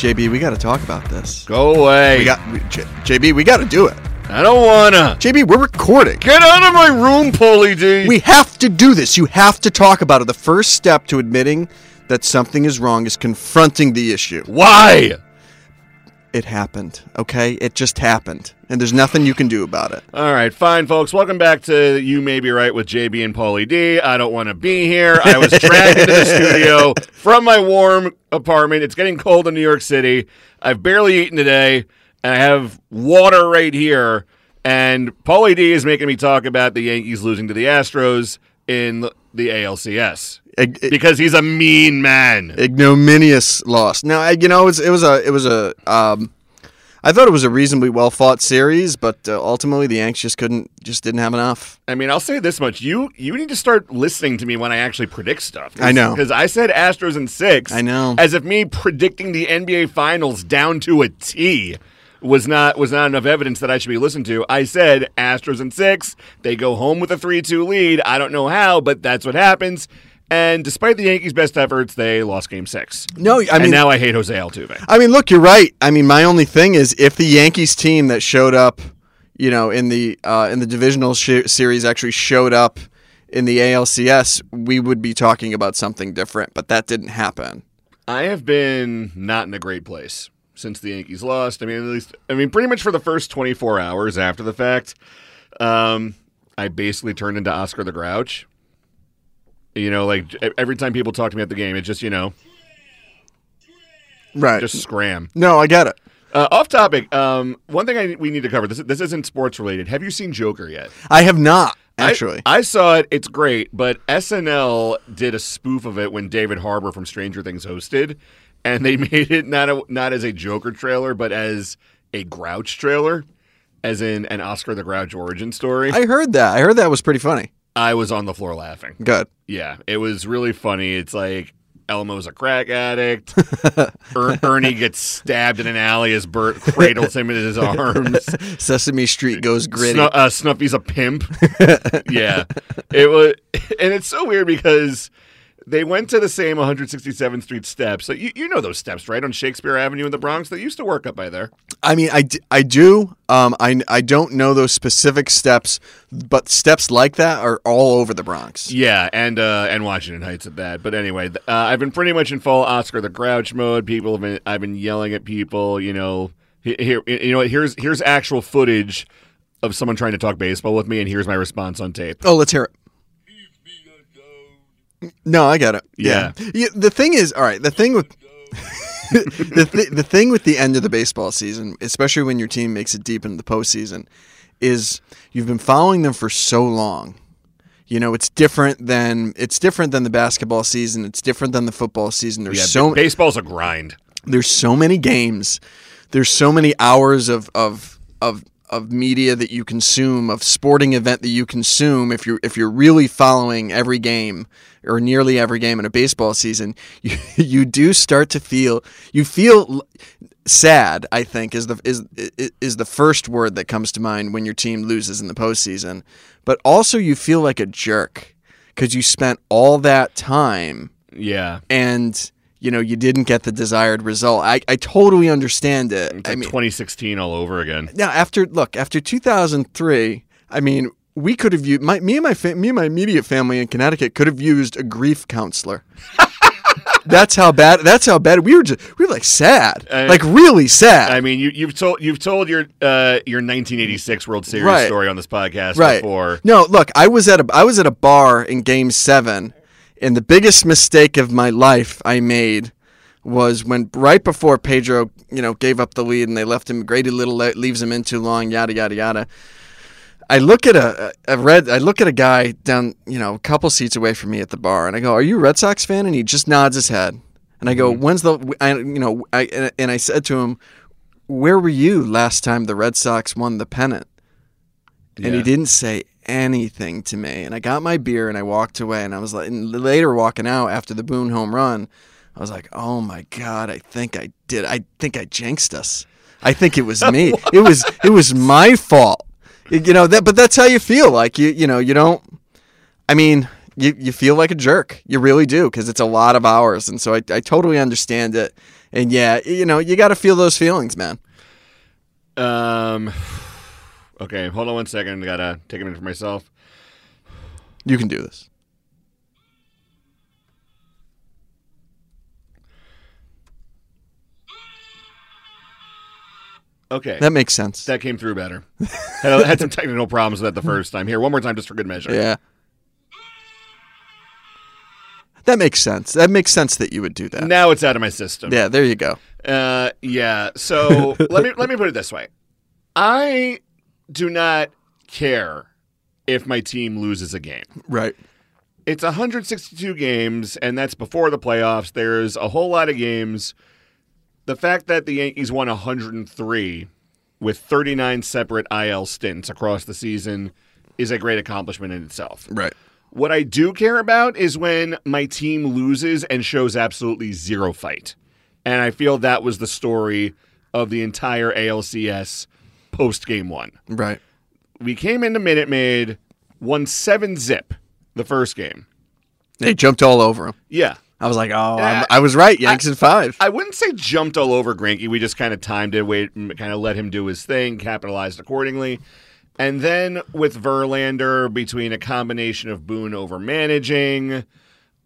JB, we got to talk about this. Go away. We got we, J, JB. We got to do it. I don't wanna. JB, we're recording. Get out of my room, Paulie D. We have to do this. You have to talk about it. The first step to admitting that something is wrong is confronting the issue. Why? It happened. Okay, it just happened, and there's nothing you can do about it. All right, fine, folks. Welcome back to You May Be Right with JB and Paulie D. I don't want to be here. I was dragged into the studio from my warm apartment. It's getting cold in New York City. I've barely eaten today, and I have water right here. And Paulie D is making me talk about the Yankees losing to the Astros in the ALCS because he's a mean man. ignominious loss. Now, you know, it was, it was a, it was a. Um, I thought it was a reasonably well fought series, but uh, ultimately the Yanks just couldn't, just didn't have enough. I mean, I'll say this much: you you need to start listening to me when I actually predict stuff. I know. because I said Astros in six. I know. as if me predicting the NBA Finals down to a T was not was not enough evidence that I should be listened to. I said Astros in six. They go home with a three-two lead. I don't know how, but that's what happens. And despite the Yankees' best efforts, they lost Game Six. No, I and mean, now I hate Jose Altuve. I mean, look, you're right. I mean, my only thing is if the Yankees team that showed up, you know, in the uh, in the divisional sh- series actually showed up in the ALCS, we would be talking about something different. But that didn't happen. I have been not in a great place since the Yankees lost. I mean, at least, I mean, pretty much for the first 24 hours after the fact, um, I basically turned into Oscar the Grouch. You know, like every time people talk to me at the game, it's just you know, Right. just scram. no, I get it. Uh, off topic. Um, one thing I, we need to cover. This this isn't sports related. Have you seen Joker yet? I have not I- actually. I, saw it. It's great, but SNL did a spoof of it when David Harbour from Stranger Things hosted, and they made it not a, not as a Joker trailer, but as a Grouch trailer, as in an Oscar the Grouch origin story. I heard that. I heard that was pretty funny. I was on the floor laughing. Good. Yeah, it was really funny. It's like Elmo's a crack addict. er- Ernie gets stabbed in an alley as Bert cradles him in his arms. Sesame Street goes gritty. Snu- uh, Snuffy's a pimp. yeah, it was, and it's so weird because they went to the same 167th Street steps. So you, you know those steps, right, on Shakespeare Avenue in the Bronx. They used to work up by there. I mean, I, I do. Um, I, I don't know those specific steps, but steps like that are all over the Bronx. Yeah, and uh, and Washington Heights at that. But anyway, uh, I've been pretty much in full Oscar the Grouch mode. People have been, I've been yelling at people. You know, here, you know, here's here's actual footage of someone trying to talk baseball with me, and here's my response on tape. Oh, let's hear it. No, I got it. Yeah. Yeah. The thing is, all right. The thing with the th- the thing with the end of the baseball season, especially when your team makes it deep into the postseason, is you've been following them for so long. You know, it's different than it's different than the basketball season. It's different than the football season. There's Yeah, so ba- baseball's a grind. there's so many games there's so many hours of of of of media that you consume of sporting event that you consume if you're if you're really following every game or nearly every game in a baseball season you you do start to feel you feel sad i think is the is is- is the first word that comes to mind when your team loses in the postseason but also you feel like a jerk because you spent all that time Yeah. and you know you didn't get the desired result. I, I totally understand it. It's I mean, 2016 all over again. now after look after 2003, I mean we could have used my me and my fa- me and my immediate family in Connecticut could have used a grief counselor. that's how bad. That's how bad we were. Just we were like sad, I- like really sad. I mean, you, you've told you've told your uh, your 1986 World Series Right. story on this podcast right. before. No, look, I was at a I was at a bar in Game Seven, and the biggest mistake of my life I made was when right before Pedro, you know, gave up the lead and they left him. Grady Little leaves him in too long. Yada yada yada. I look at a, a red. I look at a guy down, you know, a couple seats away from me at the bar, and I go, "Are you a Red Sox fan?" And he just nods his head. And I go, mm-hmm. "When's the?" I, you know, I and- and I said to him, "Where were you last time the Red Sox won the pennant?" And he didn't say anything to me. And I got my beer and I walked away. And I was like, and later walking out after the Boone home run, I was like, oh my god, I think I did. I think I jinxed us. I think it was me. it was it was my fault. You know that, but that's how you feel. Like you, you know, you don't. I mean, you you feel like a jerk. You really do because it's a lot of hours, and so I I totally understand it. And yeah, you know, you got to feel those feelings, man. Um. Okay, hold on one second. I gotta take a minute for myself. You can do this. Okay, That makes sense. that came through better. had, had some technical problems with that the first time. Here, one more time, just for good measure. Yeah. That makes sense. That makes sense that you would do that. Now it's out of my system. Yeah, there you go. Uh, yeah. So let me let me put it this way: I do not care if my team loses a game. Right. It's 162 games, and that's before the playoffs. There's a whole lot of games. The fact that the Yankees won 103 with 39 separate IL stints across the season is a great accomplishment in itself. Right. What I do care about is when my team loses and shows absolutely zero fight. And I feel that was the story of the entire ALCS post game one. Right. We came into Minute Maid, won seven zip the first game. They jumped all over him. Yeah. I was like, oh, Yeah. I'm, I was right. Yanks in five. I wouldn't say jumped all over Greinke. We just kind of timed it, wait, kind of let him do his thing, capitalized accordingly. And then with Verlander, between a combination of Boone over managing,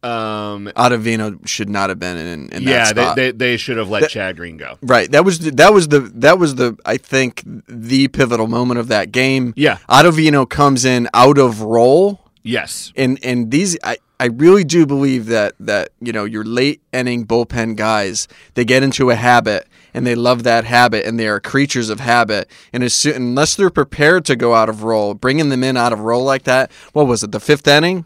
um, Ottavino should not have been in, in yeah, that they, spot. they they should have let Chad Green go. right. That was the, that was the that was the I think the pivotal moment of that game. Yeah. Ottavino comes in out of role. Yes. and and these I, I really do believe that that you know your late inning bullpen guys they get into a habit and they love that habit and they are creatures of habit and as soon, unless they're prepared to go out of role bringing them in out of role like that what was it the fifth inning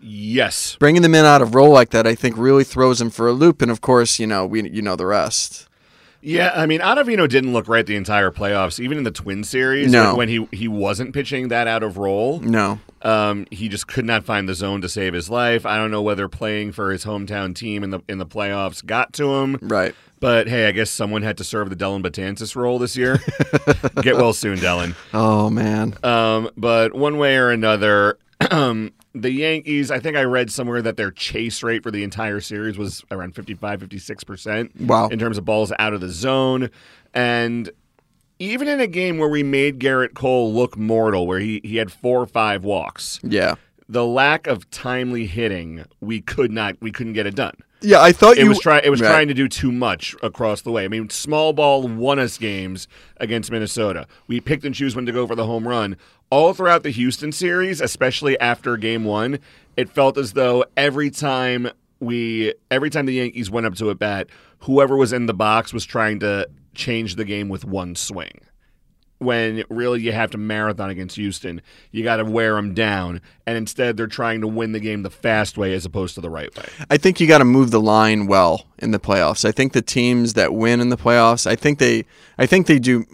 Yes. bringing them in out of role like that I think really throws them for a loop and of course you know we you know the rest Yeah, I mean, Ottavino didn't look right the entire playoffs, even in the Twin Series. No. When he, he wasn't pitching that out of role. no Um, he just could not find the zone to save his life. I don't know whether playing for his hometown team in the in the playoffs got to him. right But hey, I guess someone had to serve the Dellin Betances role this year. Get well soon, Dellin. oh man Um, but one way or another, um, the Yankees, I think I read somewhere that their chase rate for the entire series was around 55, 56%. Wow. In terms of balls out of the zone. And even in a game where we made Gerrit Cole look mortal, where he, he had four or five walks, yeah the lack of timely hitting, we could not, we couldn't get it done. Yeah I thought It you was trying. It was Right. trying to do too much across the way. I mean, small ball won us games against Minnesota. We picked and choose when to go for the home run. All throughout the Houston series, especially after Game One, it felt as though every time we, every time the Yankees went up to a bat, whoever was in the box was trying to change the game with one swing. When really you have to marathon against Houston, you got to wear them down, and instead they're trying to win the game the fast way as opposed to the right way. I think you got to move the line well in the playoffs. I think the teams that win in the playoffs, I think they, I think they do.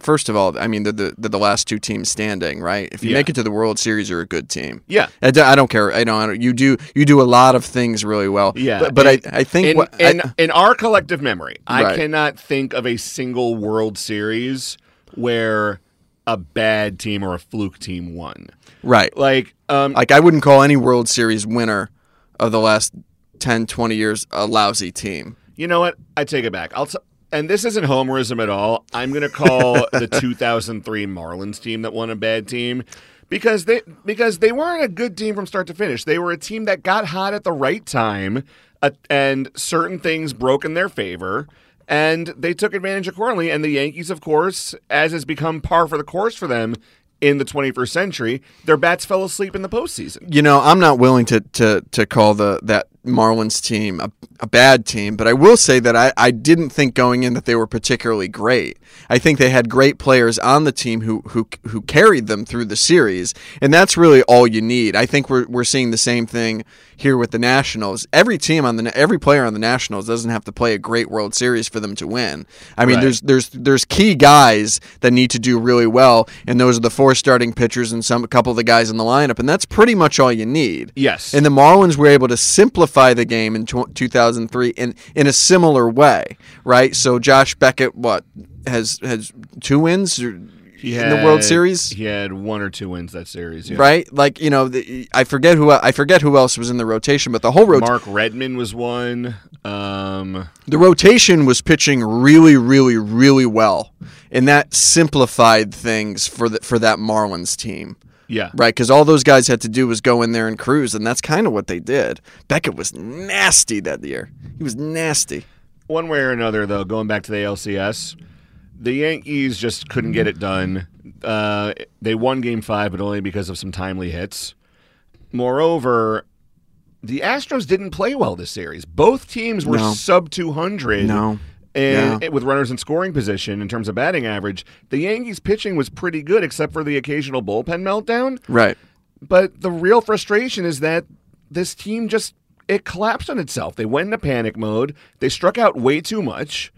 First of all, I mean, they're the, they're the last two teams standing, right? If you Yeah. make it to the World Series, you're a good team. Yeah. I, don't care. I don't, I don't. You do. You do a lot of things really well. Yeah, But, but and- I, I think in, what, in, I- in our collective memory, I cannot think of a single World Series where a bad team or a fluke team won. right. Like, um, Like I wouldn't call any World Series winner of the last 10, 20 years a lousy team. you know what? I take it back. I'll t- and this isn't homerism at all. I'm going to call the 2003 Marlins team that won a bad team because they because they weren't a good team from start to finish. They were a team that got hot at the right time, uh, and certain things broke in their favor, and they took advantage accordingly. And the Yankees, of course, as has become par for the course for them in the 21st century, their bats fell asleep in the postseason. You know, I'm not willing to to to call the that Marlins team a, a bad team, but I will say that I, I didn't think going in that they were particularly great. I think they had great players on the team who who who carried them through the series, and that's really all you need. I think we're we're seeing the same thing here with the Nationals. Every team on the every player on the Nationals doesn't have to play a great World Series for them to win. I mean, Right. there's there's there's key guys that need to do really well, and those are the four starting pitchers and some a couple of the guys in the lineup, and that's pretty much all you need. Yes. And the Marlins were able to simplify the game in 2003 in in a similar way, right? So Josh Beckett, what has has two wins or- He in the World Series, He had one or two wins that series. Yeah. right? Like you know, the, I forget who I forget who else was in the rotation, but the whole rotation. Mark Redman was one. Um, the rotation was pitching really, really, really well, and that simplified things for the, for that Marlins team. Yeah. Right, because all those guys had to do was go in there and cruise, and that's kind of what they did. Beckett was nasty that year. He was nasty. One way or another, though, going back to the ALCS, the Yankees just couldn't get it done. Uh, they won Game Five, but only because of some timely hits. Moreover, the Astros didn't play well this series. Both teams were No. sub 200. No. And Yeah. with runners in scoring position in terms of batting average, the Yankees pitching was pretty good, except for the occasional bullpen meltdown. Right. But the real frustration is that this team just it collapsed on itself. They went into panic mode. They struck out way too much.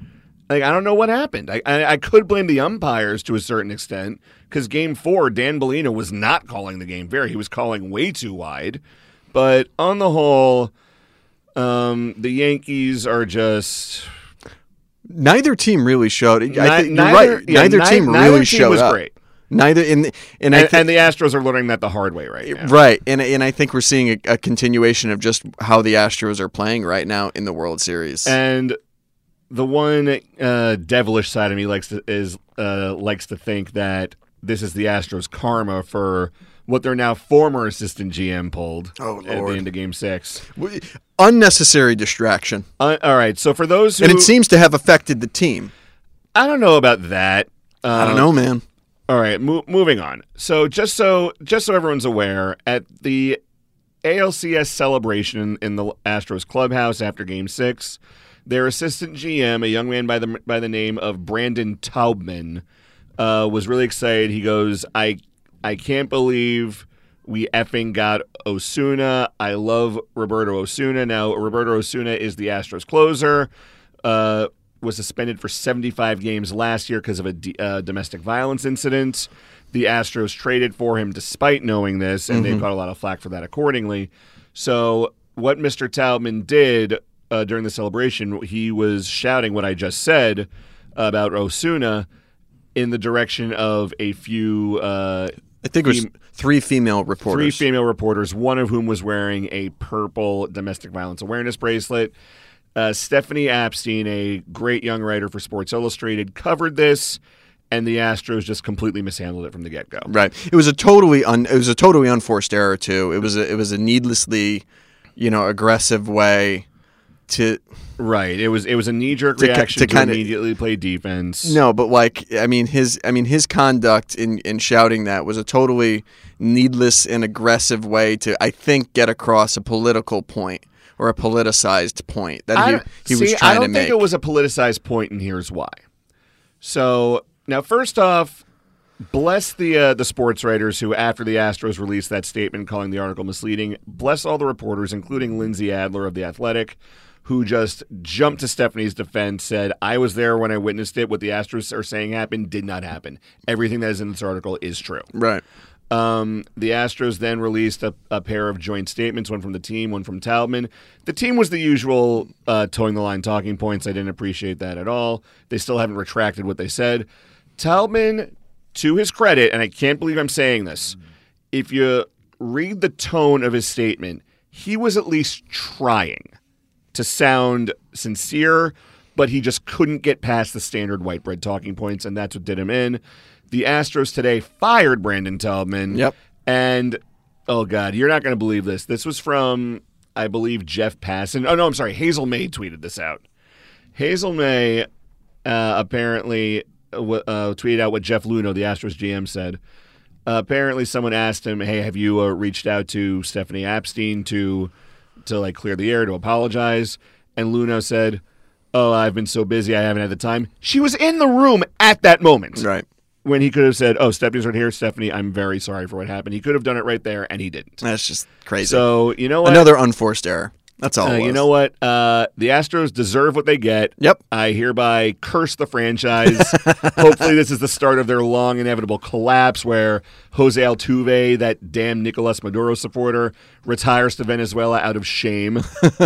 Like I don't know what happened. I I, I could blame the umpires to a certain extent because Game Four, Dan Bellino was not calling the game fair. He was calling way too wide. But on the whole, um, the Yankees are just Neither team really showed. I Ni- think you're neither- right. yeah, neither ni- team neither really team showed was up. great. Neither in the, and, I and, think and the Astros are learning that the hard way right now. right, and and I think we're seeing a, a continuation of just how the Astros are playing right now in the World Series. And the one uh, devilish side of me likes to is uh, likes to think that this is the Astros' karma for what their now former assistant GM pulled Oh, at the end of Game Six. Unnecessary distraction, Uh, all right, so for those who and it seems to have affected the team. I don't know about that. I don't Um, know, man. All right, mo- moving on. So just so just so everyone's aware, at the ALCS celebration in the Astros clubhouse after Game Six, their assistant GM, a young man by the by the name of Brandon Taubman, uh, was really excited. He goes, "I I can't believe." We effing got Osuna. I love Roberto Osuna. Now, Roberto Osuna is the Astros closer. Uh, was suspended for 75 games last year because of a d- uh, domestic violence incident. The Astros traded for him despite knowing this, and they got a lot of flack for that accordingly. So, what Mr. Taubman did uh, during the celebration, he was shouting what I just said about Osuna in the direction of a few uh, I think it was three female reporters. three female reporters, one of whom was wearing a purple domestic violence awareness bracelet. Uh, Stephanie Apstein, a great young writer for Sports Illustrated, covered this, and the Astros just completely mishandled it from the get go. Right. It was a totally un, it was a totally unforced error too. It was a, it was a needlessly, you know, aggressive way to Right. It was it was a knee jerk reaction to to, kinda- immediately play defense. no, but like I mean his I mean his conduct in in shouting that was a totally needless and aggressive way to I think get across a political point or a politicized point that I he he see, was trying I don't think make. it was a politicized point, and here's why. So now, first off, bless the uh, the sports writers who, after the Astros released that statement calling the article misleading, bless all the reporters, including Lindsey Adler of the Athletic, who just jumped to Stephanie's defense, said, "I was there when I witnessed it. What the Astros are saying happened did not happen. Everything that is in this article is true." right. Um, the Astros then released a, a pair of joint statements, one from the team, one from Taubman. The team was the usual uh, towing the line talking points. I didn't appreciate that at all. They still haven't retracted what they said. Taubman, to his credit, and I can't believe I'm saying this, if you read the tone of his statement, he was at least trying to sound sincere, but he just couldn't get past the standard white bread talking points, and that's what did him in. The Astros today fired Brandon Taubman Yep. And oh god, you're not going to believe this. This was from I believe Jeff Passan. Oh no, I'm sorry. Hazel Mae tweeted this out. Hazel Mae uh, apparently uh, w- uh, tweeted out what Jeff Luhnow, the Astros GM, said. Uh, apparently, someone asked him, "Hey, have you uh, reached out to Stephanie Apstein to to like clear the air to apologize?" And Luhnow said, "Oh, I've been so busy, I haven't had the time." She was in the room at that moment Right. when he could have said, "Oh, Stephanie's right here, Stephanie. I'm very sorry for what happened." He could have done it right there, and he didn't. That's just crazy. So you know what? Another unforced error. That's all. Uh, you know what? Uh, the Astros deserve what they get. Yep. I hereby curse the franchise. Hopefully, this is the start of their long, inevitable collapse where Jose Altuve, that damn Nicolas Maduro supporter, retires to Venezuela out of shame.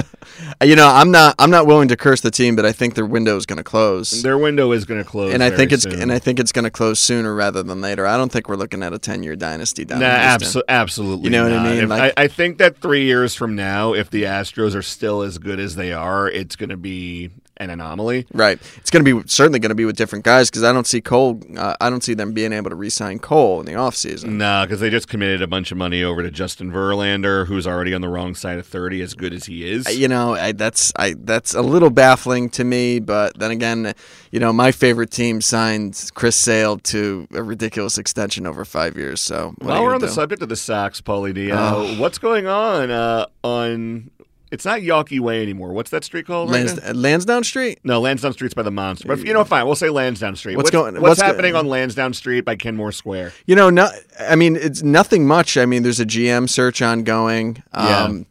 You know, I'm not. I'm not willing to curse the team, but I think their window is going to close. Their window is going to close. and I think it's soon. and I think it's going to close sooner rather than later. I don't think we're looking at a 10 year dynasty down Nah, abso- absolutely. You know what I mean? Like- I, I think that three years from now, if the Astros are still as good as they are, it's going to be an anomaly. Right. It's going to be certainly going to be with different guys because I don't see Cole. Uh, I don't see them being able to re-sign Cole in the offseason. No, because they just committed a bunch of money over to Justin Verlander, who's already on the wrong side of thirty, as good as he is. You know, I, that's I that's a little baffling to me. But then again, you know, my favorite team signed Chris Sale to a ridiculous extension over five years. So While we're on the subject of the Sox, Paulie D, uh, what's going on uh, on? It's not Yawkey Way anymore. What's that street called? Lans- now? Lansdowne Street. No, Lansdowne Street's by the Monster. But you know, fine. We'll say Lansdowne Street. What's what's going- What's, what's go- happening on Lansdowne Street by Kenmore Square? You know, no, I mean, it's nothing much. I mean, there's a GM search ongoing. Um,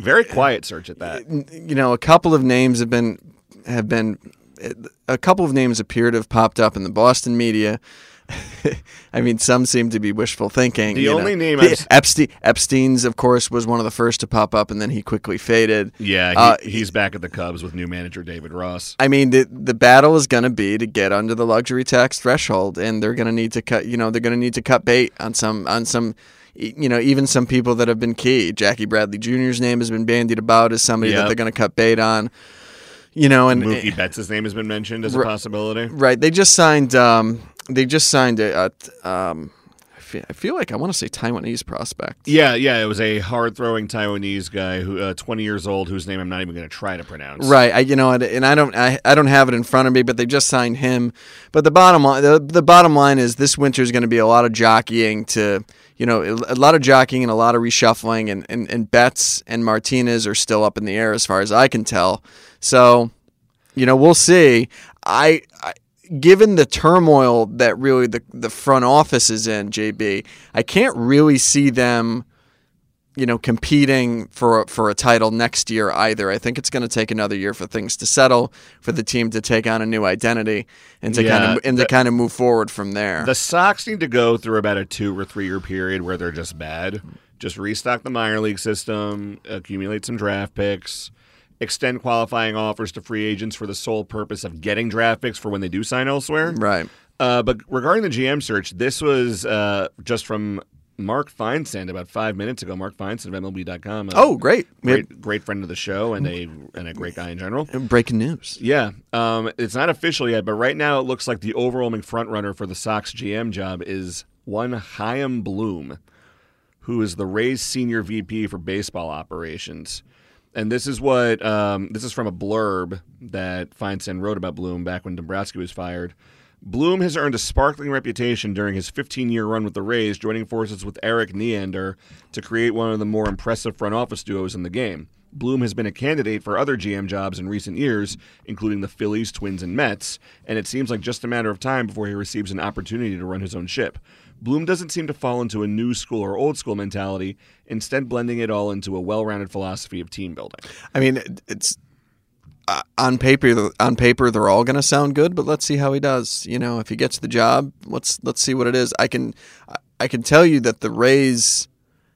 Very quiet search at that. you know, a couple of names have been have been a couple of names appear to have popped up in the Boston media. I mean, some seem to be wishful thinking. The you know. only name I've Epstein, Epstein's, of course, was one of the first to pop up, and then he quickly faded. Yeah, he, Uh, he's back at the Cubs with new manager David Ross. I mean, the the battle is going to be to get under the luxury tax threshold, and they're going to need to cut. You know, they're going to need to cut bait on some on some. You know, even some people that have been key. Jackie Bradley Jr.'s name has been bandied about as somebody that they're going to cut bait on. You know, and Mookie Betts' name has been mentioned as a possibility. right, they just signed. Um, they just signed a. a um, I feel, I feel like I want to say Taiwanese prospect. Yeah, yeah, it was a hard-throwing Taiwanese guy who, uh, 20 years old, whose name I'm not even going to try to pronounce. Right, I, you know, and, and I don't, I, I don't have it in front of me, but they just signed him. But the bottom line, the, the bottom line is this winter is going to be a lot of jockeying to, you know, a lot of jockeying and a lot of reshuffling, and, and, and Betts and Martinez are still up in the air as far as I can tell. So, you know, we'll see. I, I given the turmoil that really the the front office is in, JB, I can't really see them you know, competing for for a title next year either. I think it's going to take another year for things to settle, for the team to take on a new identity, and to kind of and to kind of move forward from there. The Sox need to go through about a two or three year period where they're just bad. Just restock the minor league system, accumulate some draft picks, extend qualifying offers to free agents for the sole purpose of getting draft picks for when they do sign elsewhere. right. Uh, but regarding the GM search, this was uh, just from Mark Feinsand about five minutes ago. Mark Feinsand of MLB.com. Oh, great. Had great, great friend of the show and a and a great guy in general. breaking news. Yeah, um, it's not official yet, but right now it looks like the overwhelming frontrunner for the Sox GM job is one Chaim Bloom, who is the Rays senior VP for baseball operations. And this is what um, this is from a blurb that Feinsand wrote about Bloom back when Dombrowski was fired. Bloom has earned a sparkling reputation during his 15-year run with the Rays, joining forces with Erik Neander to create one of the more impressive front office duos in the game. Bloom has been a candidate for other GM jobs in recent years, including the Phillies, Twins, and Mets, and it seems like just a matter of time before he receives an opportunity to run his own ship. Bloom doesn't seem to fall into a new school or old school mentality, instead blending it all into a well-rounded philosophy of team building. I mean, it's uh, on paper. On paper, they're all going to sound good, but let's see how he does. You know, if he gets the job, let's let's see what it is. I can I can tell you that the Rays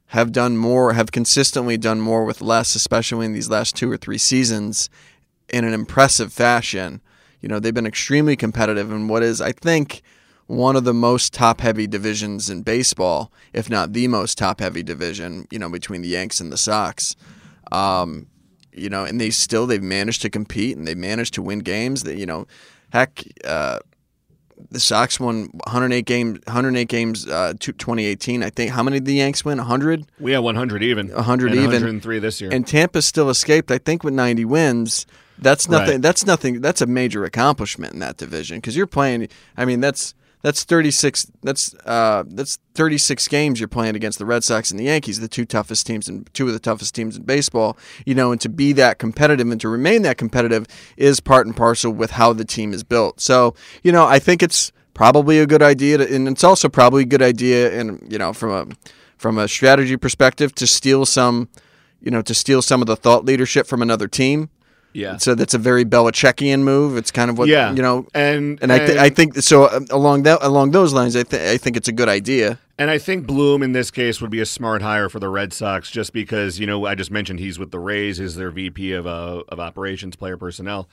have done more, have consistently done more with less, especially in these last two or three seasons, in an impressive fashion. You know, they've been extremely competitive in what is, I think, one of the most top heavy divisions in baseball, if not the most top heavy division, you know, between the Yanks and the Sox. Um, you know, and they still they've managed to compete and they managed to win games. That you know, heck, uh, the Sox won 108 games, 108 games, uh, 2018. I think. How many did the Yanks win? 100. We have 100 even. 100 and even. 103 this year. And Tampa still escaped. I think with 90 wins. That's nothing. Right. That's nothing. That's a major accomplishment in that division because you're playing. I mean, that's that's 36. That's uh, that's 36 games you're playing against the Red Sox and the Yankees, the two toughest teams and two of the toughest teams in baseball. You know, and to be that competitive and to remain that competitive is part and parcel with how the team is built. So, you know, I think it's probably a good idea, to, and it's also probably a good idea, and you know, from a from a strategy perspective, to steal some, you know, to steal some of the thought leadership from another team. Yeah. So that's a very Belichickian move. It's kind of what yeah. you know. And And I, th- I think so. uh, Along that, along those lines, I, th- I think it's a good idea. And I think Bloom in this case would be a smart hire for the Red Sox just because, you know, I just mentioned he's with the Rays, is their VP of, uh, of operations, player personnel.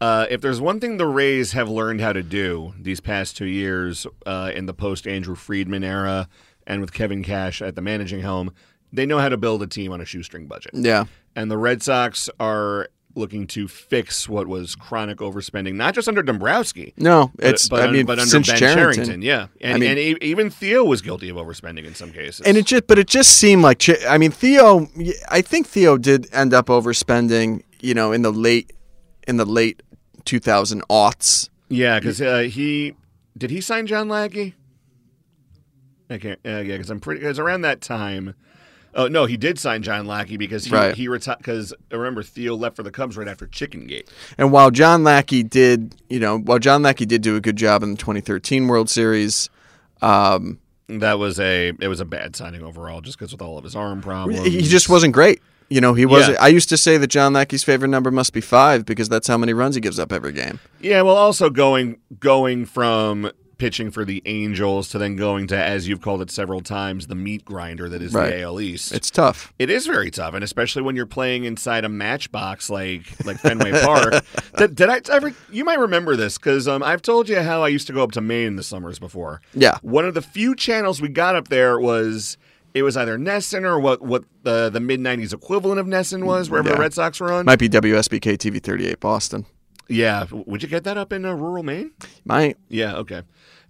Uh, if there's one thing the Rays have learned how to do these past two years uh, in the post Andrew Friedman era and with Kevin Cash at the managing helm, they know how to build a team on a shoestring budget. Yeah, And the Red Sox are looking to fix what was chronic overspending, not just under Dombrowski. no, it's. but, I un- mean, but under since Ben Cherington, Cherington, yeah, and, I mean- and e- even Theo was guilty of overspending in some cases. and it just, but it just seemed like. I mean, Theo. I think Theo did end up overspending. You know, in the late, in the late 2000 aughts. yeah, because uh, he did he sign John Lackey? I can't. Uh, yeah, because I'm pretty. Because around that time. Oh no, he did sign John Lackey because he Right. he retired. Because remember, Theo left for the Cubs right after Chicken Gate. And while John Lackey did, you know, while John Lackey did do a good job in the 2013 World Series, um, That was a it was a bad signing overall, just because with all of his arm problems. he just wasn't great. You know, he was. Yeah. I used to say that John Lackey's favorite number must be five because that's how many runs he gives up every game. Yeah, well, also going going from pitching for the Angels to then going to, as you've called it several times, the meat grinder that is Right. the AL East. It's tough. It is very tough, and especially when you're playing inside a matchbox like like Fenway Park. did, did I ever? You might remember this because um, I've told you how I used to go up to Maine in the summers before. Yeah. One of the few channels we got up there was it was either NESN or what what the the mid '90s equivalent of NESN was, wherever Yeah. the Red Sox were on. Might be WSBK TV 38 Boston. Yeah, would you get that up in uh, rural Maine? Might Yeah. Okay.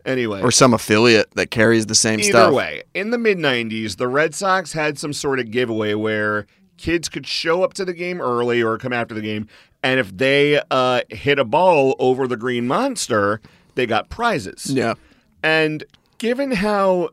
Anyway, or some affiliate that carries the same Either stuff. way, in the mid 90s, the Red Sox had some sort of giveaway where kids could show up to the game early or come after the game, and if they uh, hit a ball over the green monster, they got prizes. Yeah. And given how.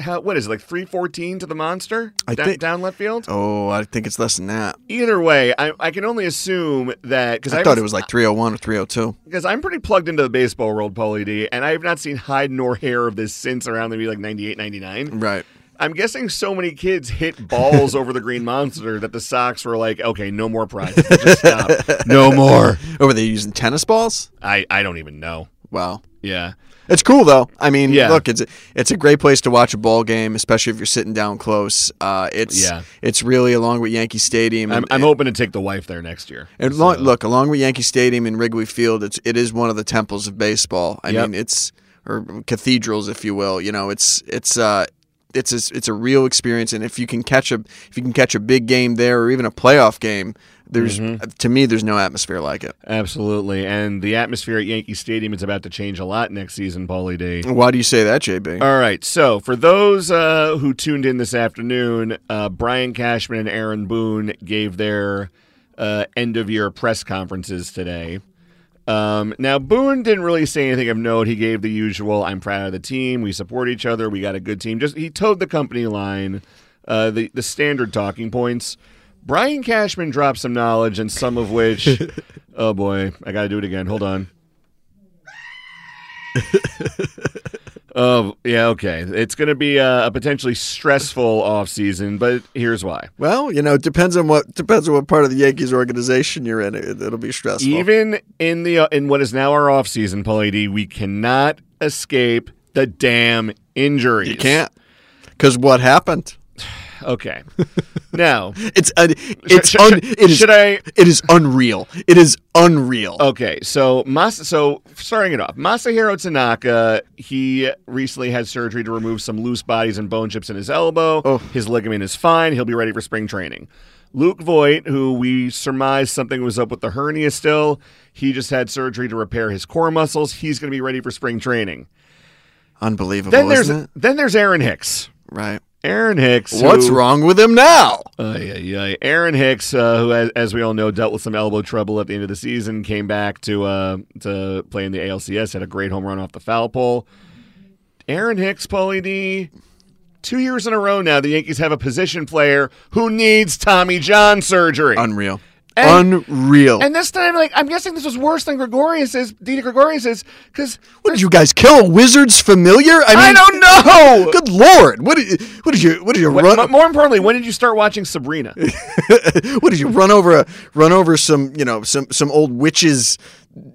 How, what is it, like 314 to the monster I Da- think- down left field? Oh, I think it's less than that. Either way, I, I can only assume that because I thought it was like 301 or 302. because I'm pretty plugged into the baseball world, Paulie D, and I have not seen hide nor hair of this since around maybe like 98, 99. Right. I'm guessing so many kids hit balls over the green monster that the Sox were like, okay, no more prizes. Just stop. No more. Oh, were they using tennis balls? I, I don't even know. Wow. Yeah. It's cool though. I mean, Yeah. look, it's a, it's a great place to watch a ball game, especially if you're sitting down close. Uh, it's Yeah. it's really along with Yankee Stadium. I'm, I'm hoping to take the wife there next year. And lo- look, along with Yankee Stadium and Wrigley Field, it's it is one of the temples of baseball. I Yep. mean, it's or cathedrals, if you will. You know, it's it's uh it's a, it's a real experience, and if you can catch a if you can catch a big game there or even a playoff game, there's Mm-hmm. to me there's no atmosphere like it. Absolutely. And the atmosphere at Yankee Stadium is about to change a lot next season, Paulie D. Why do you say that, JB? All right. So, for those uh, who tuned in this afternoon, uh, Brian Cashman and Aaron Boone gave their uh, end of year press conferences today. Um, now, Boone didn't really say anything of note. He gave the usual I'm proud of the team. We support each other. We got a good team. Just He towed the company line, uh, the, the standard talking points. Brian Cashman dropped some knowledge, and some of which, oh boy, I got to do it again. Hold on. Oh yeah, okay. It's going to be a, a potentially stressful off season, but here's why. Well, you know, it depends on what depends on what part of the Yankees organization you're in. It, it'll be stressful. Even in the uh, in what is now our off season, Paulie D, we cannot escape the damn injuries. you can't because what happened? Okay. now, It's un, it's should- un, should- it is should I- it is unreal. It is unreal. okay. So, Mas- so starting it off, Masahiro Tanaka. He recently had surgery to remove some loose bodies and bone chips in his elbow. Oh. His ligament is fine. He'll be ready for spring training. Luke Voit, who we surmised something was up with the hernia still, he just had surgery to repair his core muscles. He's going to be ready for spring training. Unbelievable. Then there's then there's Aaron Hicks. right. Aaron Hicks. What's who- wrong with him now? Uh, yeah, yeah. Aaron Hicks, uh, who, as, as we all know, dealt with some elbow trouble at the end of the season, came back to uh, to play in the ALCS, had a great home run off the foul pole. Aaron Hicks, Paulie D, two years in a row now, the Yankees have a position player who needs Tommy John surgery. Unreal. And- Unreal. and this time, like, I'm guessing this was worse than Gregorius's, Didi Gregorius's, because what did you guys kill a wizard's familiar? I mean, I don't know. Good lord! What did what did you what did you What- run? but more importantly, when did you start watching Sabrina? what did you run over a run over some you know some some old witches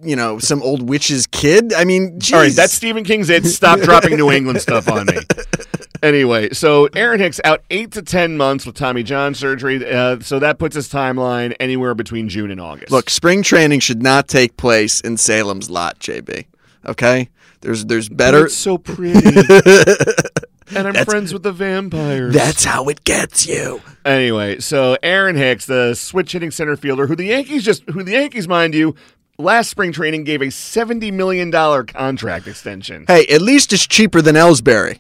you know some old witch's kid? I mean, geez. All right, that's Stephen King's it. Stop dropping New England stuff on me. Anyway, so Aaron Hicks out eight to ten months with Tommy John surgery. Uh, so that puts his timeline anywhere between June and August. look. Spring training should not take place in Salem's Lot, JB. Okay, there's there's better. it's so pretty, and I'm friends with the vampires. That's how it gets you. Anyway, so Aaron Hicks, the switch hitting center fielder, who the Yankees just, who the Yankees, mind you, last spring training gave a seventy million dollar contract extension. Hey, at least it's cheaper than Ellsbury.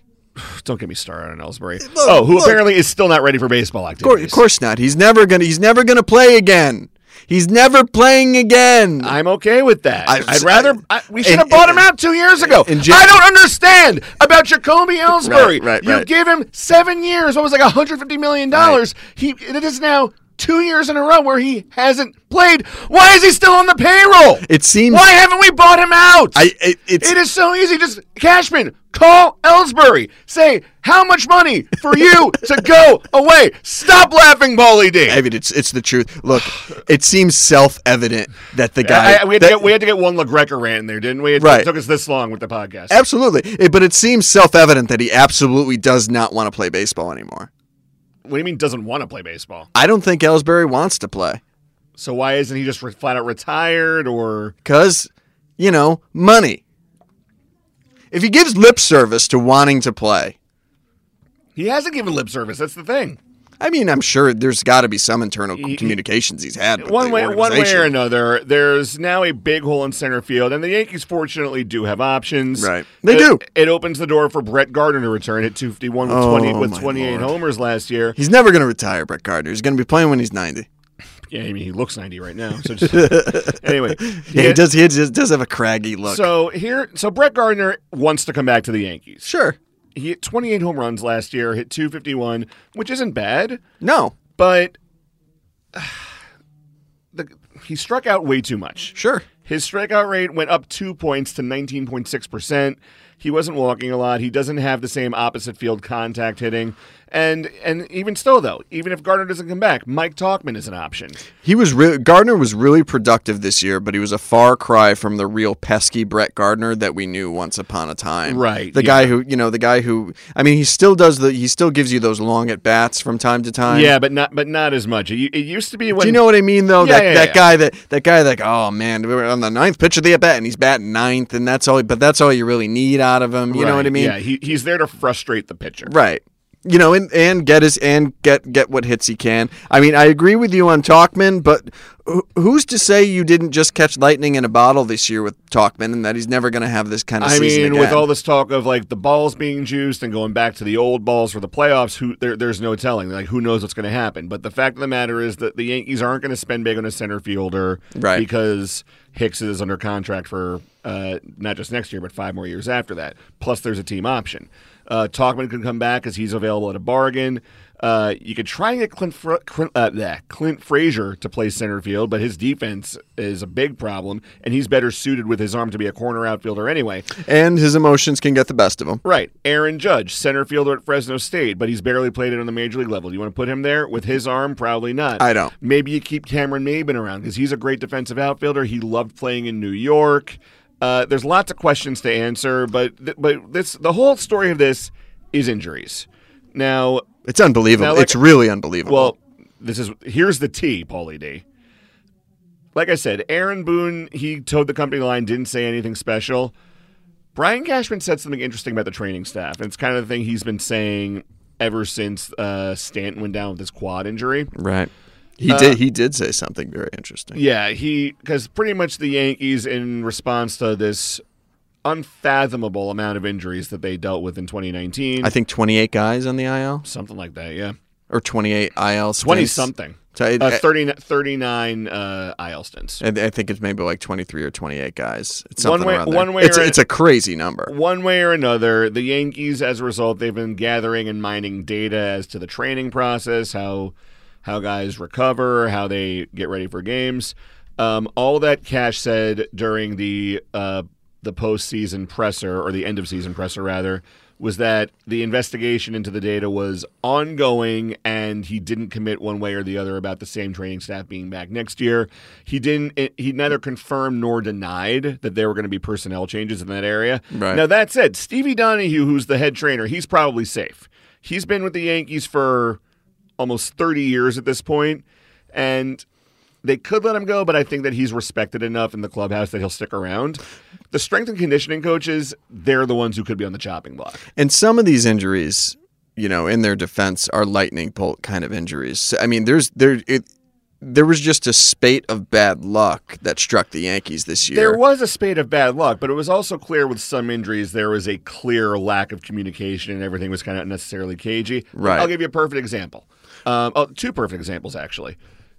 Don't get me started on Ellsbury. oh, who look. apparently is still not ready for baseball activities. of course not. He's never gonna. He's never gonna play again. He's never playing again. I'm okay with that. I- would rather. I, we should have and- bought him out two years ago. I don't understand about Jacoby Ellsbury. Right, right, you give him seven years. What was like 150 million dollars? He it is now two years in a row where he hasn't played. Why is he still on the payroll? It seems- Why haven't we bought him out? I. It, it's. it is so easy. Just Cashman, call Ellsbury. Say how much money for you to go away. Stop laughing, Bolly D. I mean, it's it's the truth. Look, it seems self-evident that the guy. I- I- we, had to that- get, we had to get one LaGreca rant in there, didn't we? It Right. took us this long with the podcast. absolutely, It- but it seems self-evident that he absolutely does not want to play baseball anymore. What do you mean doesn't want to play baseball? I don't think Ellsbury wants to play So why isn't he just re- flat out retired or because, you know, money. If he gives lip service to wanting to play, he hasn't given lip service? That's the thing. I mean, I'm sure there's got to be some internal communications he's had. One way, one way or another, there's now a big hole in center field, and the Yankees fortunately do have options. Right. They It- do. It opens the door for Brett Gardner to return at 251 with Oh, 20 with 28 Lord. homers last year. He's never going to retire, Brett Gardner. He's going to be playing when he's 90. Yeah, I mean he looks 90 right now. So just, anyway, Yeah, he does. He does have a craggy look. So here, so Brett Gardner wants to come back to the Yankees. sure. He hit 28 home runs last year, hit 251, which isn't bad, No. but the, he struck out way too much. Sure. His strikeout rate went up two points to 19.6%. He wasn't walking a lot. He doesn't have the same opposite field contact hitting. And and even still, though, even if Gardner doesn't come back, Mike Tauchman is an option. He was re- Gardner was really productive this year, but he was a far cry from the real pesky Brett Gardner that we knew once upon a time. Right, The yeah. guy who you know, the guy who I mean, he still does the he still gives you those long at bats from time to time. Yeah, but not but not as much. It, it used to be when Do you know what I mean though? Yeah, that yeah, that guy that that guy like oh man, on the ninth pitch of the at bat and he's batting ninth and that's all but that's all you really need out of him. You know what I mean? Yeah, he, he's there to frustrate the pitcher. Right. You know, and, and get his and get get what hits he can. I mean, I agree with you on Tauchman, but who's to say you didn't just catch lightning in a bottle this year with Tauchman, and that he's never going to have this kind of I mean, again? with all this talk of like the balls being juiced and going back to the old balls for the playoffs, who there, there's no telling. Like, who knows what's going to happen? But the fact of the matter is that the Yankees aren't going to spend big on a center fielder, Right. Because Hicks is under contract for uh, not just next year, but five more years after that. Plus, there's a team option. Uh, Tauchman could come back as he's available at a bargain. Uh, you could try and get Clint, Fra- Clint, uh, bleh, Clint Frazier to play center field, but his defense is a big problem, and he's better suited with his arm to be a corner outfielder anyway. and his emotions can get the best of him. Right. Aaron Judge, center fielder at Fresno State, but he's barely played it on the major league level. Do you want to put him there with his arm? Probably not. I don't. Maybe you keep Cameron Maybin around because he's a great defensive outfielder. He loved playing in New York. Uh, there's lots of questions to answer, but th- but this the whole story of this is injuries. Now, It's unbelievable. Now, like- it's really unbelievable. well, this is here's the T, Paulie D. Like I said, Aaron Boone, he towed the company line, didn't say anything special. Brian Cashman said something interesting about the training staff, and it's kind of the thing he's been saying ever since uh, Stanton went down with his quad injury. right. He did. He did say something very interesting. Yeah, he because pretty much the Yankees, in response to this unfathomable amount of injuries that they dealt with in 2019, I think 28 guys on the IL something like that. Yeah, or 28 IL. 20 something. So it- Uh, 30, 39 uh, IL stints. I, I think it's maybe like 23 or 28 guys. It's One way- around there. one way It's, or- it's a crazy number. One way or another, the Yankees, as a result, they've been gathering and mining data as to the training process, how how guys recover, how they get ready for games. Um, all that Cash said during the uh, the postseason presser or the end of season presser rather was that the investigation into the data was ongoing and he didn't commit one way or the other about the same training staff being back next year. He didn't he neither confirmed nor denied that there were going to be personnel changes in that area. Right. Now that said, Stevie Donahue who's the head trainer, he's probably safe. He's been with the Yankees for almost 30 years at this point and they could let him go, but I think that he's respected enough in the clubhouse that he'll stick around. The strength and conditioning coaches, they're the ones who could be on the chopping block. And some of these injuries, you know, in their defense, are lightning bolt kind of injuries. So, I mean, there's there it. There was just a spate of bad luck that struck the Yankees this year. There was a spate of bad luck, but it was also clear with some injuries there was a clear lack of communication and everything was kind of unnecessarily cagey. Right. I'll give you a perfect example. Um, oh, two perfect examples actually.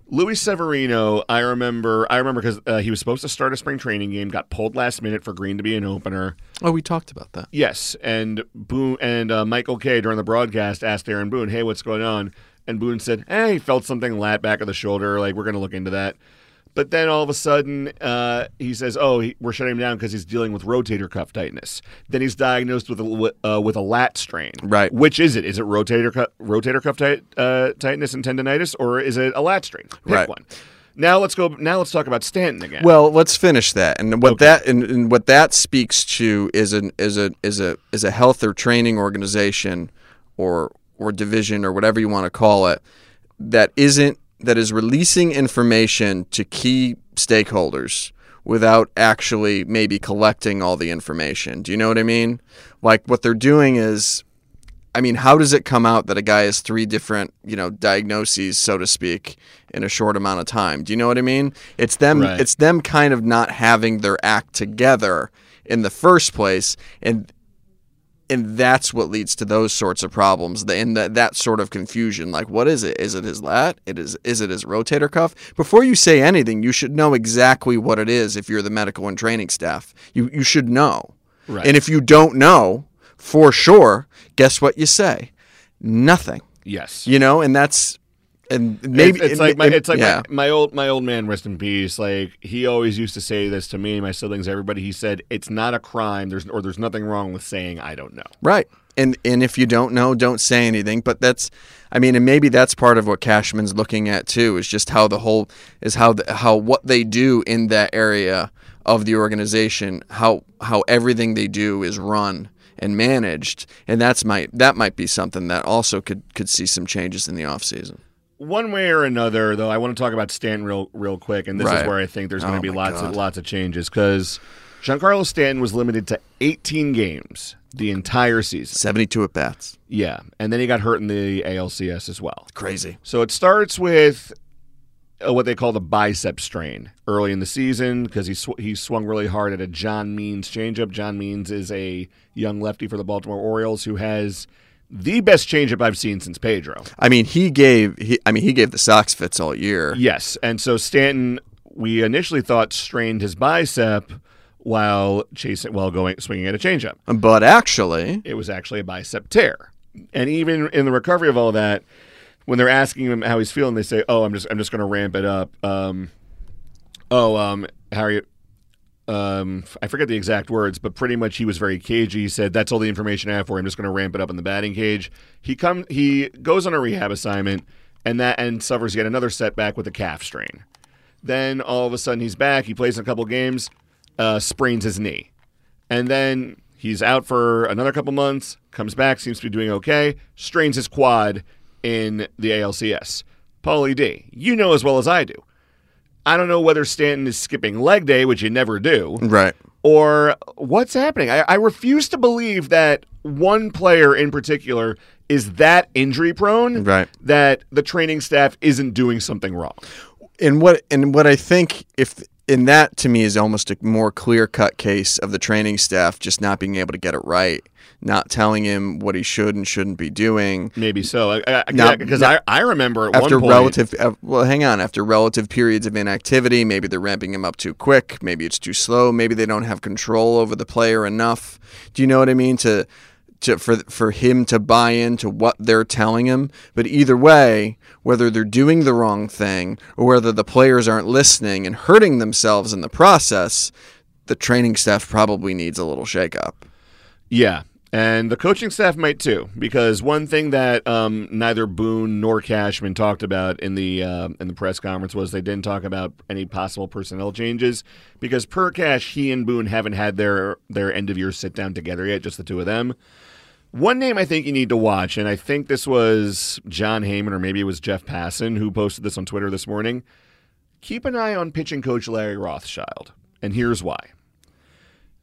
Luis Severino, I remember. I remember because uh, he was supposed to start a spring training game, got pulled last minute for Green to be an opener. oh, we talked about that. Yes, and Boone and uh, Michael Kay during the broadcast asked Aaron Boone, "Hey, what's going on?" And Boone said, "Hey, he felt something lat back of the shoulder. Like we're going to look into that." But then all of a sudden, uh, he says, "Oh, he, we're shutting him down because he's dealing with rotator cuff tightness." Then he's diagnosed with a uh, with a lat strain. Right. Which is it? Is it rotator cuff rotator cuff tight, uh, tightness and tendonitis, or is it a lat strain? Pick Right. one. Now let's go. Now let's talk about Stanton again. Well, let's finish that. And what that and, and what that speaks to is an is a is a is a health or training organization or or division or whatever you want to call it that isn't that is releasing information to key stakeholders without actually maybe collecting all the information. Do you know what I mean? Like what they're doing is I mean, how does it come out that a guy has three different, you know, diagnoses, so to speak, in a short amount of time? Do you know what I mean? It's them. Right. It's them kind of not having their act together in the first place, and and that's what leads to those sorts of problems and that that sort of confusion. Like, what is it? Is it his lat? It is. Is it his rotator cuff? Before you say anything, you should know exactly what it is. If you're the medical and training staff, you you should know. Right. And if you don't know for sure, guess what you say? Nothing. yes. You know, and that's and maybe it's, it's like my, it's like yeah. my, my old my old man rest in peace like he always used to say this to me my siblings everybody he said it's not a crime there's or there's nothing wrong with saying i don't know Right. And and if you don't know, don't say anything. But that's, I mean, and maybe that's part of what Cashman's looking at too. Is just how the whole is how the, how what they do in that area of the organization, how how everything they do is run and managed, and that's might that might be something that also could could see some changes in the off season. One way or another though i want to talk about stanton real real quick and this Right. is where i think there's going Oh to be lots God. of lots of changes because giancarlo stanton was limited to 18 games the entire season Seventy two at bats, yeah and then he got hurt in the alcs as well crazy. So it starts with uh, what they call the bicep strain early in the season because he sw- he swung really hard at a John Means changeup. John Means is a young lefty for the Baltimore Orioles who has the best changeup I've seen since Pedro. I mean, he gave he, I mean, he gave the Sox fits all year. Yes, and so Stanton, we initially thought strained his bicep while chasing while going swinging at a changeup. But actually, it was actually a bicep tear. And even in the recovery of all that, when they're asking him how he's feeling, they say, "Oh, I'm just I'm just going to ramp it up." Um, oh, um, Harry, um, I forget the exact words, but pretty much he was very cagey. He said, "That's all the information I have for you. I'm just going to ramp it up in the batting cage." He come he goes on a rehab assignment, and that and suffers yet another setback with a calf strain. Then all of a sudden he's back. He plays a couple games, uh, sprains his knee, and then he's out for another couple months. Comes back, seems to be doing okay. Strains his quad in the ALCS. Paulie D, you know as well as I do. I don't know whether Stanton is skipping leg day, which you never do, right. or what's happening? I, I refuse to believe that one player in particular is that injury prone Right. that the training staff isn't doing something wrong. and what and what I think if in that to me is almost a more clear cut case of the training staff just not being able to get it right, not telling him what he should and shouldn't be doing. Maybe so. I- I- because I, I remember at After one point, relative, uh, well, hang on. After relative periods of inactivity, maybe they're ramping him up too quick. Maybe it's too slow. Maybe they don't have control over the player enough. Do you know what I mean? To, to for for him to buy into what they're telling him. But either way, whether they're doing the wrong thing or whether the players aren't listening and hurting themselves in the process, the training staff probably needs a little shakeup. Yeah. And the coaching staff might too, because one thing that um, neither Boone nor Cashman talked about in the uh, in the press conference was they didn't talk about any possible personnel changes, because per Cash, he and Boone haven't had their their end of year sit down together yet, just the two of them. One name I think you need to watch, and I think this was Jon Heyman or maybe it was Jeff Passan who posted this on Twitter this morning. Keep an eye on pitching coach Larry Rothschild, and here's why.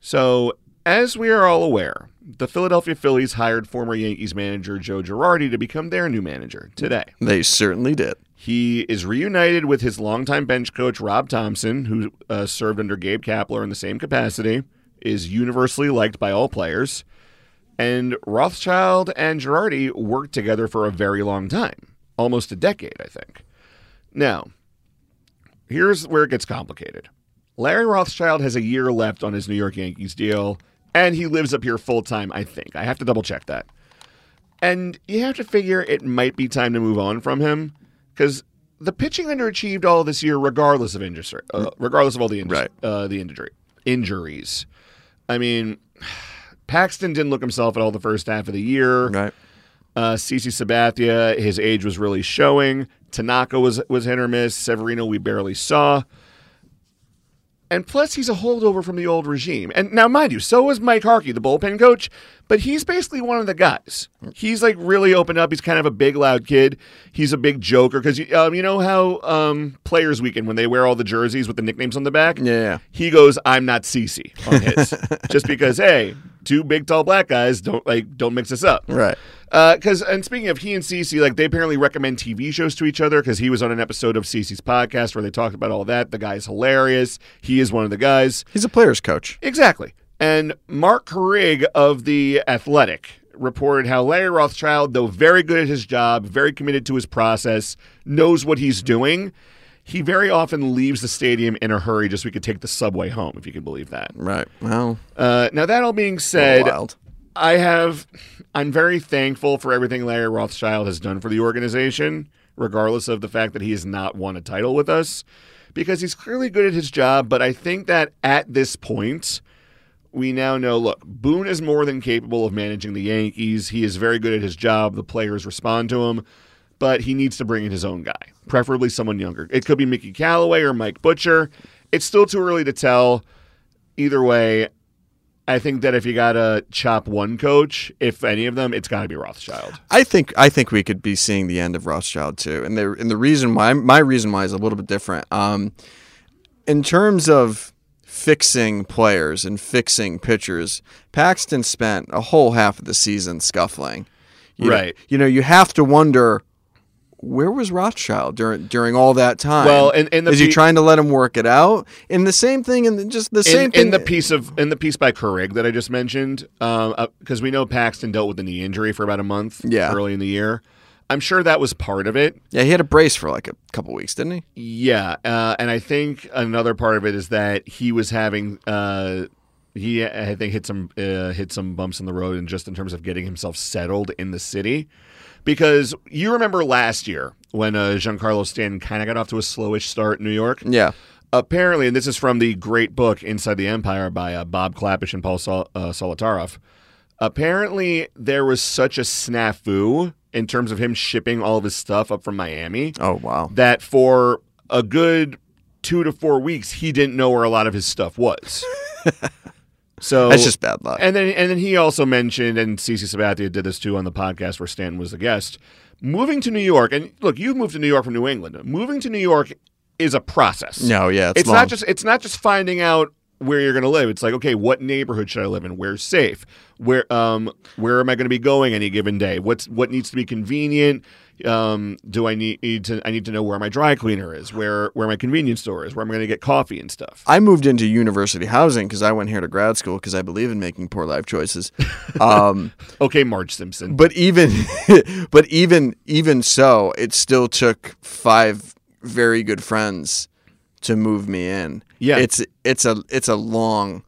So, as we are all aware, the Philadelphia Phillies hired former Yankees manager Joe Girardi to become their new manager today. They certainly did. He is reunited with his longtime bench coach Rob Thompson, who uh, served under Gabe Kapler in the same capacity, is universally liked by all players. And Rothschild and Girardi worked together for a very long time, almost a decade, I think. Now, here's where it gets complicated. Larry Rothschild has a year left on his New York Yankees deal, and he lives up here full time, I think. I have to double check that. And you have to figure it might be time to move on from him because the pitching underachieved all this year, regardless of injury, uh, regardless of all the injuries, Right. uh, the injury injuries. I mean, Paxton didn't look himself at all the first half of the year. Right. Uh, CC Sabathia, his age was really showing. Tanaka was was hit or miss. Severino, we barely saw. And plus, he's a holdover from the old regime. And now, mind you, so was Mike Harkey, the bullpen coach, but he's basically one of the guys. He's like really opened up. He's kind of a big, loud kid. He's a big joker because um, you know how um, Players Weekend when they wear all the jerseys with the nicknames on the back. Yeah. He goes, "I'm not CC" on his, just because hey, two big, tall black guys don't like don't mix us up. Right. Because and speaking of he and Cece, like they apparently recommend TV shows to each other because he was on an episode of CC's podcast where they talked about all that. The guy's hilarious. He is one of the guys. He's a player's coach. Exactly. And Marc Carig of the Athletic reported how Larry Rothschild, though very good at his job, very committed to his process, knows what he's doing. He very often leaves the stadium in a hurry just so he could take the subway home, if you can believe that. Right. Well, Uh, now that all being said. I have I'm very thankful for everything Larry Rothschild has done for the organization, regardless of the fact that he has not won a title with us, because he's clearly good at his job. But I think that at this point, we now know look, Boone is more than capable of managing the Yankees. He is very good at his job. The players respond to him, but he needs to bring in his own guy, preferably someone younger. It could be Mickey Callaway or Mike Butcher. It's still too early to tell. Either way, I think that if you got to chop one coach, if any of them, it's got to be Rothschild. I think I think we could be seeing the end of Rothschild too, and the and the reason why my reason why is a little bit different. Um, in terms of fixing players and fixing pitchers, Paxton spent a whole half of the season scuffling. You know- Right. you know, you have to wonder where was Rothschild during during all that time. Well, and- and the is he pe- trying to let him work it out? And the same thing, and just the same In, thing in the piece of in the piece by Carig that I just mentioned, uh, uh, because we know Paxton dealt with a knee injury for about a month Yeah. early in the year. I'm sure that was part of it. Yeah, he had a brace for like a couple weeks, didn't he? Yeah, uh, and I think another part of it is that he was having uh, he I think hit some uh, hit some bumps in the road, and just in terms of getting himself settled in the city, because you remember last year when uh, Giancarlo Stanton kind of got off to a slowish start in New York. Yeah. Apparently, and this is from the great book Inside the Empire by uh, Bob Klapisch and Paul Sol- uh, Solotaroff. Apparently, there was such a snafu in terms of him shipping all of his stuff up from Miami Oh wow. that for a good two to four weeks he didn't know where a lot of his stuff was. so That's just bad luck. and then and then he also mentioned, and CC Sabathia did this too on the podcast where Stanton was the guest. Moving to New York, and look, you moved to New York from New England. Moving to New York is a process. No, yeah, it's it's not just it's not just finding out where you're going to live. It's like, okay, what neighborhood should I live in? Where's safe? Where um where am I going to be going any given day? What's what needs to be convenient? Um, do I need, need to I need to know where my dry cleaner is, where where my convenience store is, where I'm going to get coffee and stuff. I moved into university housing because I went here to grad school because I believe in making poor life choices. Um, Okay, Marge Simpson. but even, but even even so, it still took five very good friends to move me in. Yeah. it's it's a it's a long,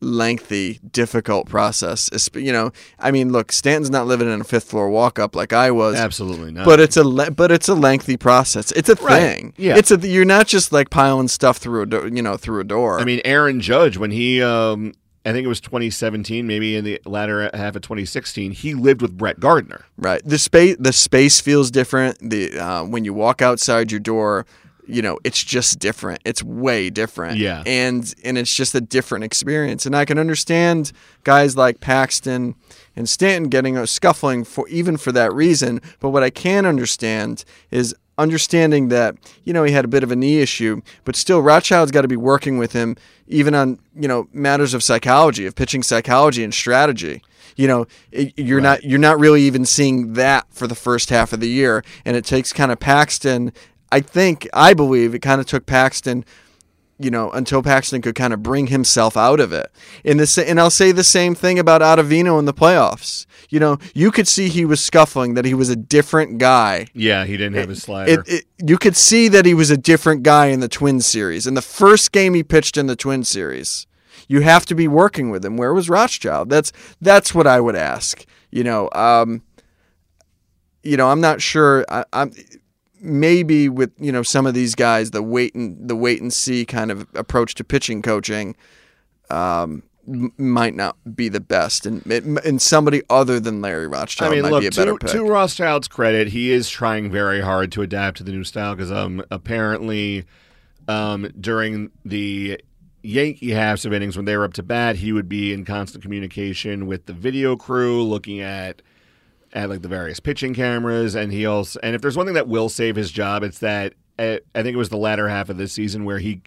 lengthy, difficult process. It's- You know, I mean, look, Stanton's not living in a fifth floor walk up like I was. Absolutely not. But it's a le- but it's a lengthy process. It's a Right. thing. Yeah. It's a you're not just like piling stuff through a do- you know through a door. I mean, Aaron Judge, when he, um, I think it was 2017, maybe in the latter half of 2016, he lived with Brett Gardner. Right. The space the space feels different. The uh, when you walk outside your door, you know, it's just different. It's way different. Yeah. And and it's just a different experience. And I can understand guys like Paxton and Stanton getting a scuffling for even for that reason. But what I can understand is understanding that you know he had a bit of a knee issue, but still Rothschild's got to be working with him even on you know matters of psychology, of pitching psychology and strategy. You know, you're not you're not really even seeing that for the first half of the year, and it takes kind of Paxton. I think I believe it kind of took Paxton you know, until Paxton could kind of bring himself out of it. And this, and I'll say the same thing about Ottavino in the playoffs. You know, you could see he was scuffling, that he was a different guy. Yeah, he didn't have his slider. It, it, you could see that he was a different guy in the Twin Series. In the first game he pitched in the Twin Series, you have to be working with him. Where was Rothschild? That's that's what I would ask. You know, um, you know, I'm not sure. I, I'm maybe with you know some of these guys, the wait and the wait and see kind of approach to pitching coaching. Um, m- might not be the best, and and somebody other than Larry I Rothschild mean, might look, be a better to, pick. to Rothschild's credit, he is trying very hard to adapt to the new style because um, apparently um, during the Yankee halves of innings when they were up to bat, he would be in constant communication with the video crew, looking at at like the various pitching cameras, and he also and if there's one thing that will save his job, it's that uh, I think it was the latter half of this season where he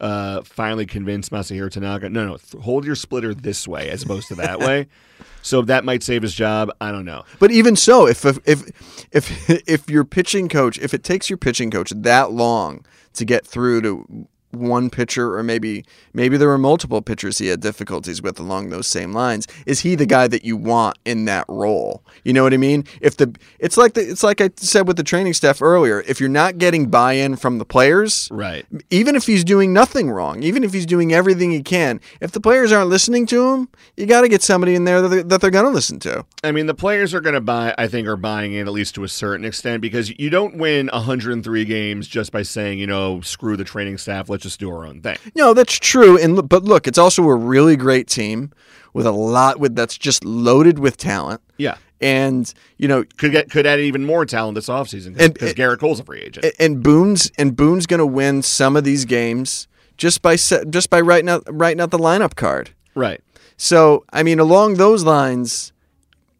uh, finally convinced Masahiro Tanaka, no, no, th- hold your splitter this way as opposed to that way. So that might save his job. I don't know. But even so, if if if if, if your pitching coach, if it takes your pitching coach that long to get through to one pitcher or maybe maybe there were multiple pitchers he had difficulties with along those same lines is he the guy that you want in that role you know what i mean if the it's like the, it's like i said with the training staff earlier if you're not getting buy-in from the players Right. even if he's doing nothing wrong, even if he's doing everything he can, if the players aren't listening to him, you got to get somebody in there that they're, that they're going to listen to. I mean, the players are going to buy, I think, are buying in at least to a certain extent because you don't win 103 games just by saying, you know, screw the training staff, let's just do our own thing. No, that's true. And but look, it's also a really great team with a lot with that's just loaded with talent. Yeah. And you know, Could get could add even more talent this offseason because eh, Gerrit Cole's a free agent. and Boone's and Boone's going to win some of these games just by set, just by writing out writing out the lineup card. right. So, I mean, along those lines,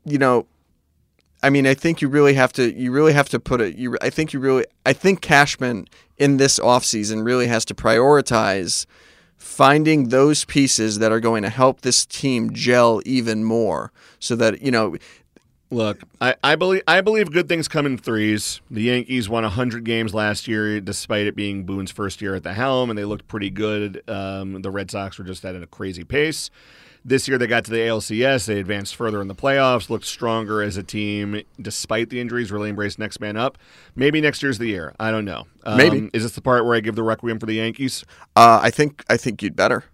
you know, I mean, I think you really have to you really have to put it you I think you really I think Cashman in this offseason really has to prioritize finding those pieces that are going to help this team gel even more so that, you know, Look, I, I believe I believe good things come in threes. The Yankees won 100 games last year, despite it being Boone's first year at the helm, and they looked pretty good. Um, the Red Sox were just at a crazy pace. This year they got to the ALCS. They advanced further in the playoffs, looked stronger as a team despite the injuries, really embraced next man up. Maybe next year's the year. I don't know. Um, Maybe. Is this the part where I give the requiem for the Yankees? uh, I think I think you'd better.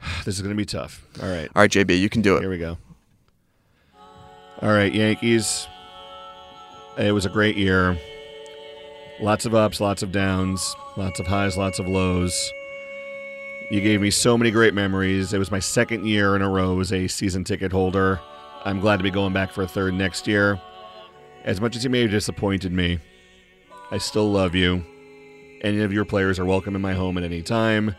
This is going to be tough. All right. All right, JB, you can do it. Here we go. All right, Yankees. It was a great year. Lots of ups, lots of downs, lots of highs, lots of lows. You gave me so many great memories. It was my second year in a row as a season ticket holder. I'm glad to be going back for a third next year. As much as you may have disappointed me, I still love you. Any of your players are welcome in my home at any time.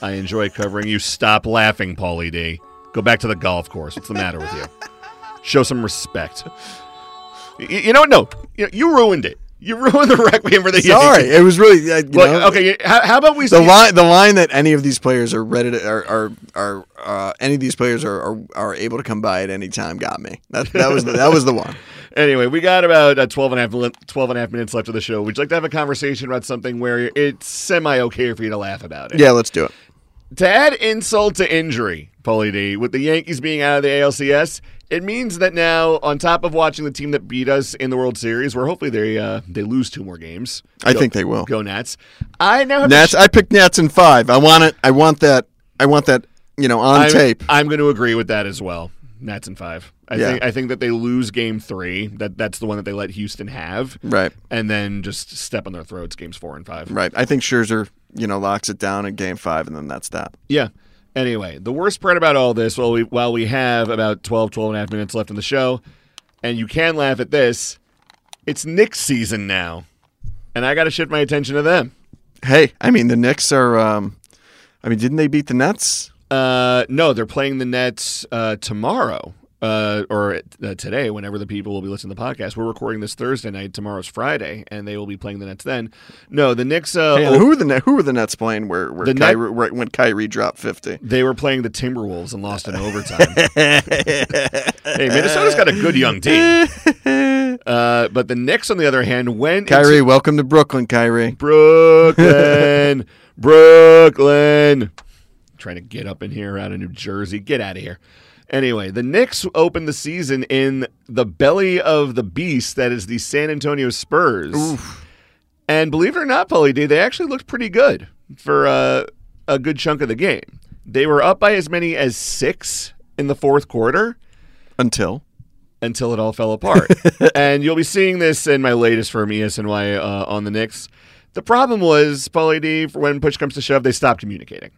I enjoy covering you. Stop laughing, Paulie D. Go back to the golf course. What's the matter with you? Show some respect. Y- You know what? No, you, you ruined it. You ruined the requiem for the Sorry, Yankees. it was really. Uh, know, okay, how, how about we The line, the line that any of these players are ready to, are, are, are uh, any of these players are, are, are able to come by at any time got me. That, that was the, that was the one. Anyway, we got about uh, 12, and a half, 12 and a half minutes left of the show. Would you like to have a conversation about something where it's semi okay for you to laugh about it? Yeah, let's do it. To add insult to injury, Paulie D, with the Yankees being out of the ALCS, it means that now, on top of watching the team that beat us in the World Series, where hopefully they uh, they lose two more games. I Go- think they will. Go Nats. I now have Nats. to I picked Nats in five. I want it. I want that. I want that. You know, on I'm, tape. I'm going to agree with that as well. Nats in five. I Yeah. think I think that they lose game three. That that's the one that they let Houston have, Right. and then just step on their throats. Games four and five. Right. I think Scherzer, you know, locks it down in Game Five, and then that's that. Yeah. Anyway, the worst part about all this, while we while we have about 12, 12 and a half minutes left in the show, and you can laugh at this, it's Knicks season now. And I got to shift my attention to them. Hey, I mean, the Knicks are. Um, I mean, didn't they beat the Nets? Uh, no, they're playing the Nets uh, tomorrow. Uh, or uh, today, whenever the people will be listening to the podcast. We're recording this Thursday night. Tomorrow's Friday, and they will be playing the Nets then. No, the Knicks. Uh, Hey, who were the Net- who were the Nets playing? Where where The Net- where, when Kyrie dropped fifty? They were playing the Timberwolves and lost in overtime. hey, Minnesota's got a good young team. Uh, but the Knicks, on the other hand, went Kyrie, into welcome to Brooklyn, Kyrie. Brooklyn, Brooklyn. Trying to get up in here out of New Jersey. Get out of here. Anyway, the Knicks opened the season in the belly of the beast that is the San Antonio Spurs. And believe it or not, Paulie D, they actually looked pretty good for uh, a good chunk of the game. They were up by as many as six in the fourth quarter Until until it all fell apart. and you'll be seeing this in my latest from ESNY uh, on the Knicks. The problem was, Paulie D, when push comes to shove, they stopped communicating.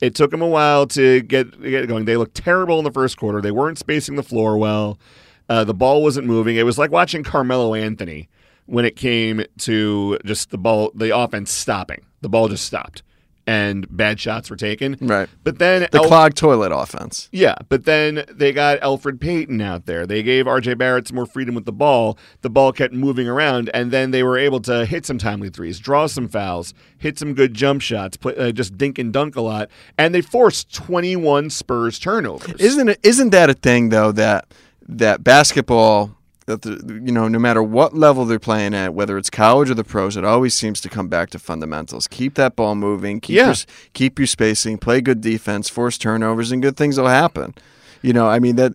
It took them a while to get get going. They looked terrible in the first quarter. They weren't spacing the floor well. Uh, the ball wasn't moving. It was like watching Carmelo Anthony when it came to just the ball, the offense stopping. The ball just stopped, and bad shots were taken. Right. But then the El- clogged toilet offense. yeah, but then they got Elfrid Payton out there. They gave RJ Barrett some more freedom with the ball. The ball kept moving around, and then they were able to hit some timely threes, draw some fouls, hit some good jump shots, play, uh, just dink and dunk a lot, and they forced 21 Spurs turnovers. Isn't it? Isn't that a thing though that that basketball that the, you know no matter what level they're playing at, whether it's college or the pros, it always seems to come back to fundamentals. Keep that ball moving. Keep Yeah. your, keep your spacing. Play good defense. Force turnovers, and good things will happen. You know, I mean that.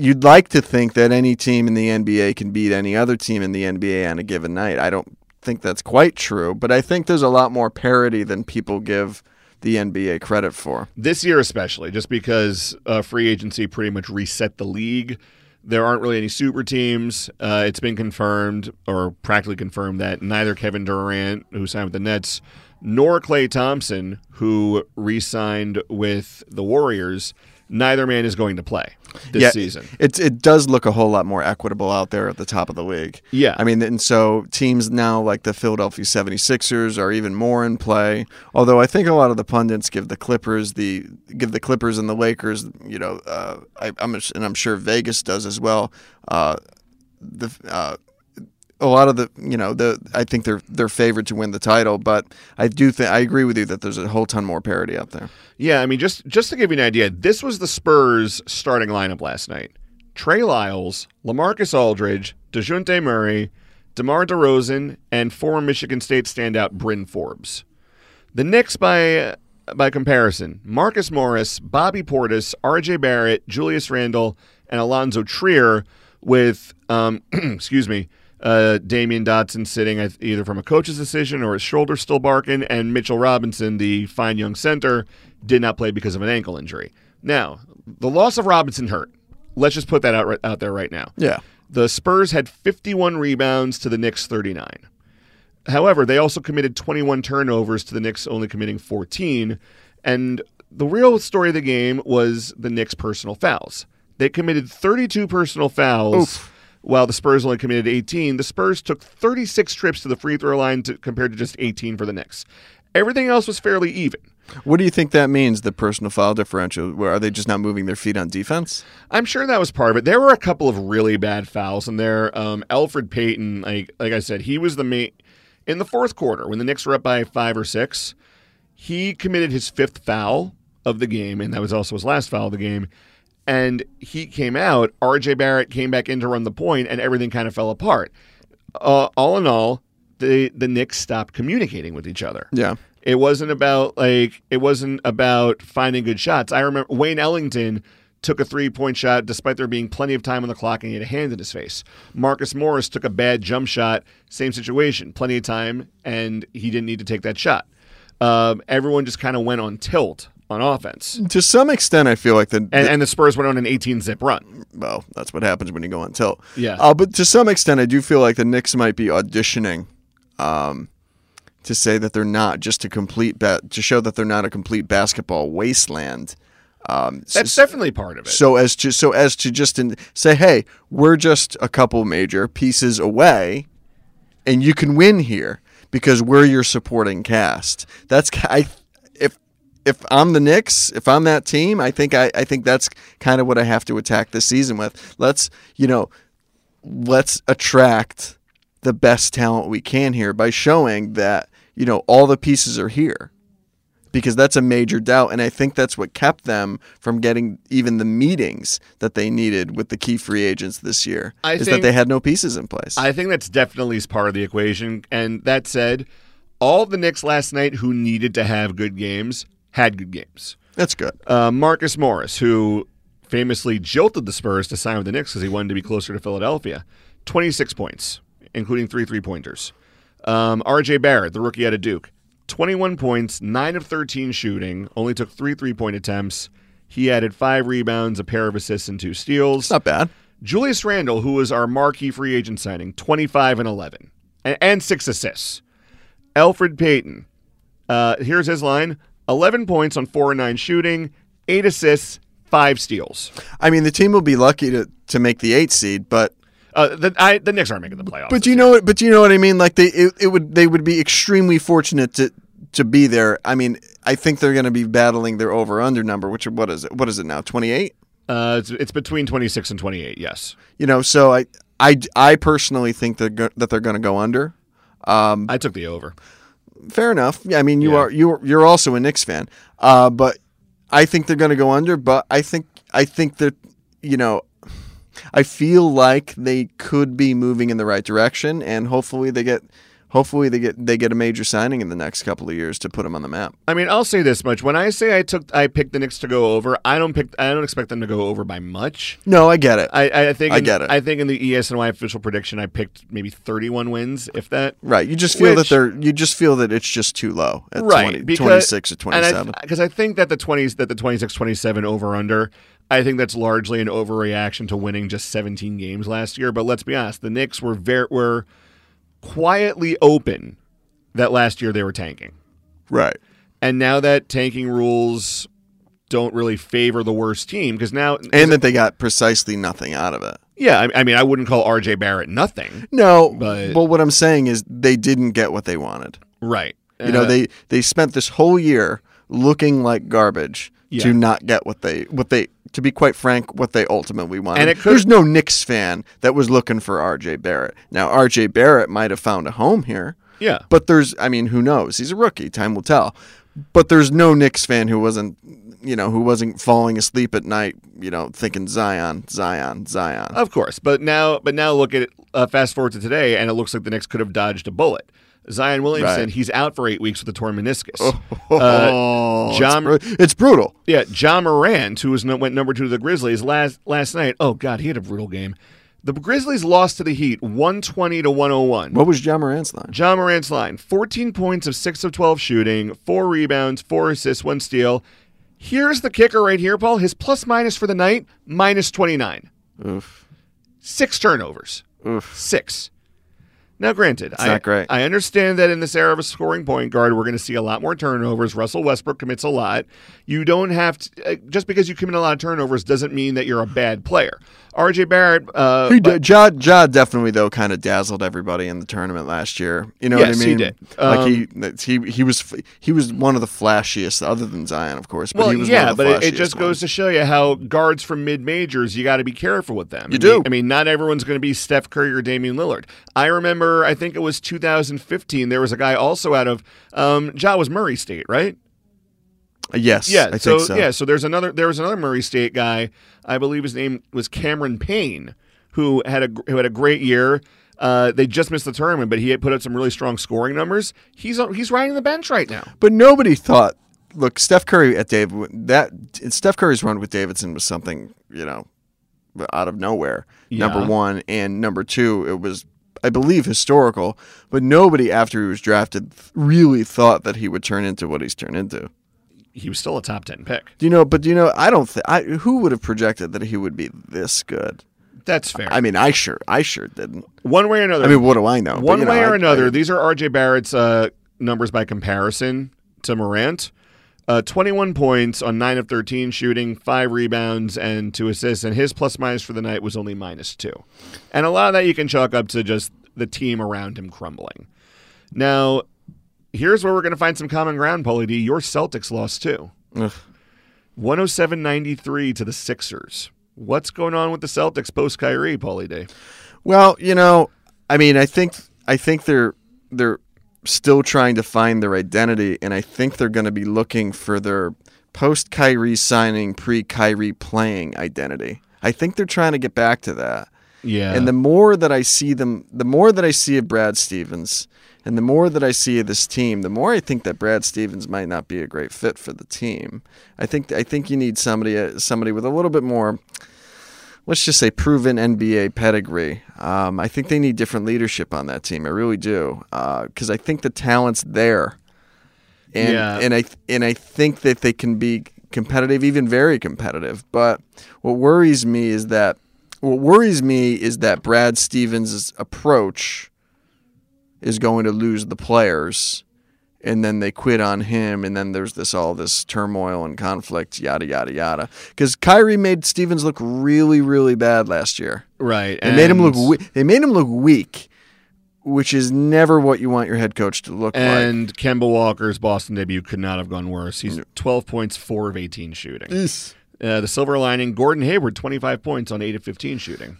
You'd like to think that any team in the NBA can beat any other team in the NBA on a given night. I don't think that's quite true, but I think there's a lot more parity than people give the NBA credit for. this year especially, just because uh, free agency pretty much reset the league. There aren't really any super teams. Uh, it's been confirmed or practically confirmed that neither Kevin Durant, who signed with the Nets, nor Klay Thompson, who re-signed with the Warriors, neither man is going to play this yeah, season. It it does look a whole lot more equitable out there at the top of the league. Yeah. I mean, and so teams now like the Philadelphia 76ers are even more in play. Although I think a lot of the pundits give the Clippers the give the Clippers and the Lakers, you know, uh, I, I'm and I'm sure Vegas does as well. Uh, the uh, a lot of the you know the I think they're they're favored to win the title, but I do think I agree with you that there's a whole ton more parity out there. Yeah, I mean, just just to give you an idea, this was the Spurs starting lineup last night: Trey Lyles, Lamarcus Aldridge, Dejounte Murray, DeMar DeRozan, and former Michigan State standout Bryn Forbes. The Knicks, by by comparison, Marcus Morris, Bobby Portis, R.J. Barrett, Julius Randle, and Allonzo Trier, with um, excuse me. Uh, Damyean Dotson sitting either from a coach's decision or his shoulder still barking, and Mitchell Robinson, the fine young center, did not play because of an ankle injury. Now, the loss of Robinson hurt. Let's just put that out right, out there right now. Yeah. The Spurs had 51 rebounds to the Knicks 39. However, they also committed 21 turnovers to the Knicks only committing 14. And the real story of the game was the Knicks' personal fouls. They committed 32 personal fouls while the Spurs only committed 18. The Spurs took 36 trips to the free throw line to, compared to just 18 for the Knicks. Everything else was fairly even. What do you think that means? The personal foul differential? Are they just not moving their feet on defense? I'm sure that was part of it. There were a couple of really bad fouls in there. Um, Elfrid Payton, like like I said, he was the main in the fourth quarter when the Knicks were up by five or six. He committed his fifth foul of the game, and that was also his last foul of the game. And he came out. R.J. Barrett came back in to run the point, and everything kind of fell apart. Uh, all in all, the the Knicks stopped communicating with each other. Yeah. It wasn't about like it wasn't about finding good shots. I remember Wayne Ellington took a three point shot despite there being plenty of time on the clock and he had a hand in his face. Marcus Morris took a bad jump shot, same situation, plenty of time, and he didn't need to take that shot. Um, everyone just kind of went on tilt on offense. To some extent, I feel like the, And, the and the Spurs went on an 18 zip run. well, that's what happens when you go on tilt. Yeah. Uh, but to some extent, I do feel like the Knicks might be auditioning um, to say that they're not just a complete ba- to show that they're not a complete basketball wasteland. Um, That's definitely part of it. so as to so as to just in, say, hey, we're just a couple major pieces away, and you can win here because we're your supporting cast. That's I if I'm the Knicks, if I'm that team, I think I, I think that's kind of what I have to attack this season with. Let's you know, let's attract the best talent we can here by showing that you know all the pieces are here because that's a major doubt and i think that's what kept them from getting even the meetings that they needed with the key free agents this year I is think- that they had no pieces in place I think that's definitely part of the equation. And that said, all the Knicks last night who needed to have good games had good games. that's good Uh, Marcus Morris, who famously jilted the Spurs to sign with the Knicks because he wanted to be closer to Philadelphia, 26 points, including three three pointers. Um, R.J. Barrett, the rookie out of Duke, 21 points, 9 of 13 shooting, only took three three point attempts. He added five rebounds, a pair of assists, and two steals. it's not bad Julius Randle, who was our marquee free agent signing, 25 and 11, and, and six assists. Elfrid Payton, uh, here's his line 11 points on 4 and 9 shooting, 8 assists, 5 steals. i mean the team will be lucky to, to make the eight seed but Uh, the, I, the Knicks aren't making the playoffs. but you know what but you know what i mean like they it, it would they would be extremely fortunate to to be there i mean i think they're going to be battling their over under number which what is it what is it now 28 Uh, it's, it's between 26 and 28, yes. you know so i i, I personally think they're go- that they're going to go under I took the over. Fair enough. Yeah, I mean, you Yeah. are you you're also a Knicks fan, uh, but I think they're going to go under. But I think I think that you know, I feel like they could be moving in the right direction, and hopefully they get hopefully they get they get a major signing in the next couple of years to put them on the map. I mean, I'll say this much: when I say I took, I picked the Knicks to go over. I don't pick. I don't expect them to go over by much. No, I get it. I, I think. I in- get it. I think in the ESNY official prediction, I picked maybe 31 wins, if that. right, you just feel Which- that they're you just feel that it's just too low at right 20, because, 26 or and 27. I, because I think that the 20s that the 26 27 over under I think that's largely an overreaction to winning just 17 games last year but let's be honest the Knicks were very were quietly open that last year they were tanking right. and now that tanking rules don't really favor the worst team because now And that they got precisely nothing out of it. yeah I, I mean I wouldn't call RJ Barrett nothing No, But- but what I'm saying is they didn't get what they wanted. right You know, Uh, they they spent this whole year looking like garbage Yeah. to not get what they what they to be quite frank what they ultimately wanted. And it could- There's no Knicks fan that was looking for R.J. Barrett. Now R.J. Barrett might have found a home here, yeah but there's I mean who knows? He's a rookie. Time will tell. But there's no Knicks fan who wasn't you know who wasn't falling asleep at night you know thinking Zion Zion Zion. Of course, but now, but now look at it. Uh, fast forward to today, and it looks like the Knicks could have dodged a bullet. Zion Williamson, Right. he's out for eight weeks with a torn meniscus. oh, John- it's, bru- it's brutal. Yeah, Ja Morant, who was no, went number two to the Grizzlies last last night. Oh God, he had a brutal game. The Grizzlies lost to the Heat, one twenty to one hundred one. What was Ja Morant's line? Ja Morant's line: fourteen points of six of twelve shooting, four rebounds, four assists, one steal. Here's the kicker right here, Paul. His plus minus for the night minus twenty nine. Oof. Six turnovers. Oof. Six. Now, granted, I, not great. I understand that in this era of a scoring point guard, we're going to see a lot more turnovers. Russell Westbrook commits a lot. You don't have to, uh, just because you commit a lot of turnovers doesn't mean that you're a bad player. R.J. Barrett. Uh, He did. Ja, ja definitely though kind of dazzled everybody in the tournament last year. You know Yes, what I mean? he did. like Um, he he he was he was one of the flashiest, other than Zion, of course. But well, he was yeah, one of the but it, it just goes to show you how guards from mid majors, you got to be careful with them. You I do. Mean, I mean, not everyone's going to be Steph Curry or Damian Lillard. I remember, I think it was 2015. There was a guy also out of um, Ja was Murray State, right? Yes, Yeah. I so, think so. yeah, so there's another there was another Murray State guy. I believe his name was Cameron Payne, who had a who had a great year. Uh, they just missed the tournament, but he had put up some really strong scoring numbers. He's on- he's riding the bench right now. But nobody thought. Look, Steph Curry at Dave that Steph Curry's run with Davidson was something you know out of nowhere. Number one and number two, it was I believe historical. But nobody after he was drafted really thought that he would turn into what he's turned into. He was still a top ten pick. Do you know? But do you know? I don't think. I who would have projected that he would be this good. That's fair. I mean, I sure, I sure didn't. one way or another. I mean, what do I know? But, one know, way or I- another, I- these are RJ Barrett's uh, numbers by comparison to Morant. Uh, 21 points on 9 of 13 shooting, 5 rebounds, and 2 assists. And his plus minus for the night was only minus 2. And a lot of that you can chalk up to just the team around him crumbling. Now, here's where we're going to find some common ground, Paulie D. Your Celtics lost too. Ugh. 107 93 to the Sixers. What's going on with the Celtics post Kyrie, Paulie D? Well, you know, I mean, I think I think they're they're still trying to find their identity, and I think they're going to be looking for their post Kyrie signing, pre Kyrie playing identity. I think they're trying to get back to that. Yeah. And the more that I see them, the more that I see of Brad Stevens, and the more that I see of this team, the more I think that Brad Stevens might not be a great fit for the team. I think I think you need somebody uh, somebody with a little bit more, let's just say, proven NBA pedigree. Um, I think they need different leadership on that team. I really do, because I think the talent's there, and Yeah. and I and I think that they can be competitive, even very competitive. But what worries me is that what worries me is that Brad Stevens' approach is going to lose the players, and then they quit on him, and then there's this all this turmoil and conflict, yada yada yada. Because Kyrie made Stevens look really, really bad last year. right. They made him look. and- We- they made him look weak, which is never what you want your head coach to look like. And Kemba Walker's Boston debut could not have gone worse. He's 12 points, 4 of 18 shooting. Uh, the silver lining, Gordon Hayward, 25 points on 8 of 15 shooting.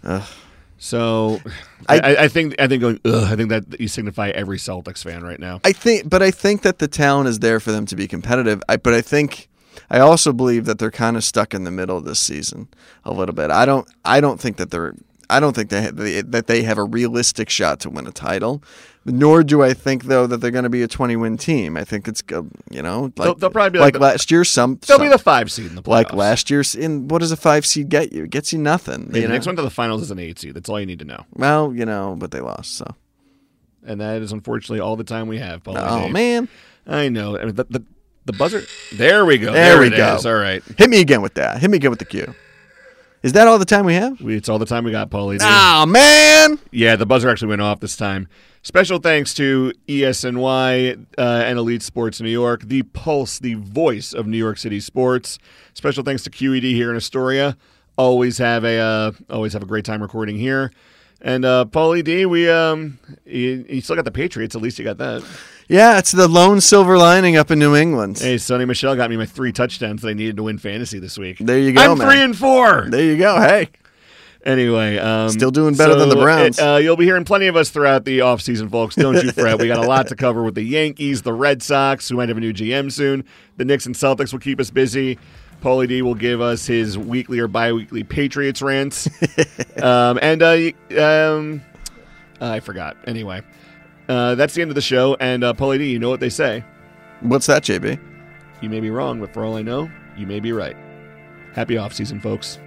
So I, I, I think I think going, I think that you signify every Celtics fan right now. I think, but I think that the talent is there for them to be competitive. I, but I think, I also believe that they're kind of stuck in the middle of this season a little bit. I don't, I don't think that they're, I don't think they, ha- they that they have a realistic shot to win a title. Nor do I think though that they're going to be a twenty win team. I think it's go- you know like, They'll- they'll probably be like, like last year. Some They'll some- be the five seed in the playoffs. like last year's. In what does a five seed get you? It gets you nothing. The next one to the finals is an eight seed. That's all you need to know. Well, you know, but they lost. So And that is unfortunately all the time we have. Paulie oh Dave. man, I know. The, the, the buzzer. There we go. There we it go. is. All right. hit me again with that. Hit me again with the cue. Is that all the time we have? We, it's all the time we got, Paulie. Dave. Oh man. Yeah, the buzzer actually went off this time. Special thanks to ESNY uh, and Elite Sports New York, the pulse, the voice of New York City sports. Special thanks to QED here in Astoria. Always have a uh, always have a great time recording here. And uh, Paulie D, we um, you, you still got the Patriots. At least you got that. Yeah, it's the lone silver lining up in New England. Hey, Sony Michel got me my three touchdowns that I needed to win fantasy this week. There you go, I'm man. three and four. There you go. Hey, Anyway, um, Still doing better than the so, Browns. Uh, you'll be hearing plenty of us throughout the offseason, folks. Don't you fret. We got a lot to cover with the Yankees, the Red Sox, who might have a new GM soon. The Knicks and Celtics will keep us busy. Paulie D will give us his weekly or bi-weekly Patriots rants. um, and uh, um, I forgot. Anyway, uh, that's the end of the show. And uh, Paulie D, you know what they say. what's that, JB? You may be wrong, but for all I know, you may be right. Happy off season, folks.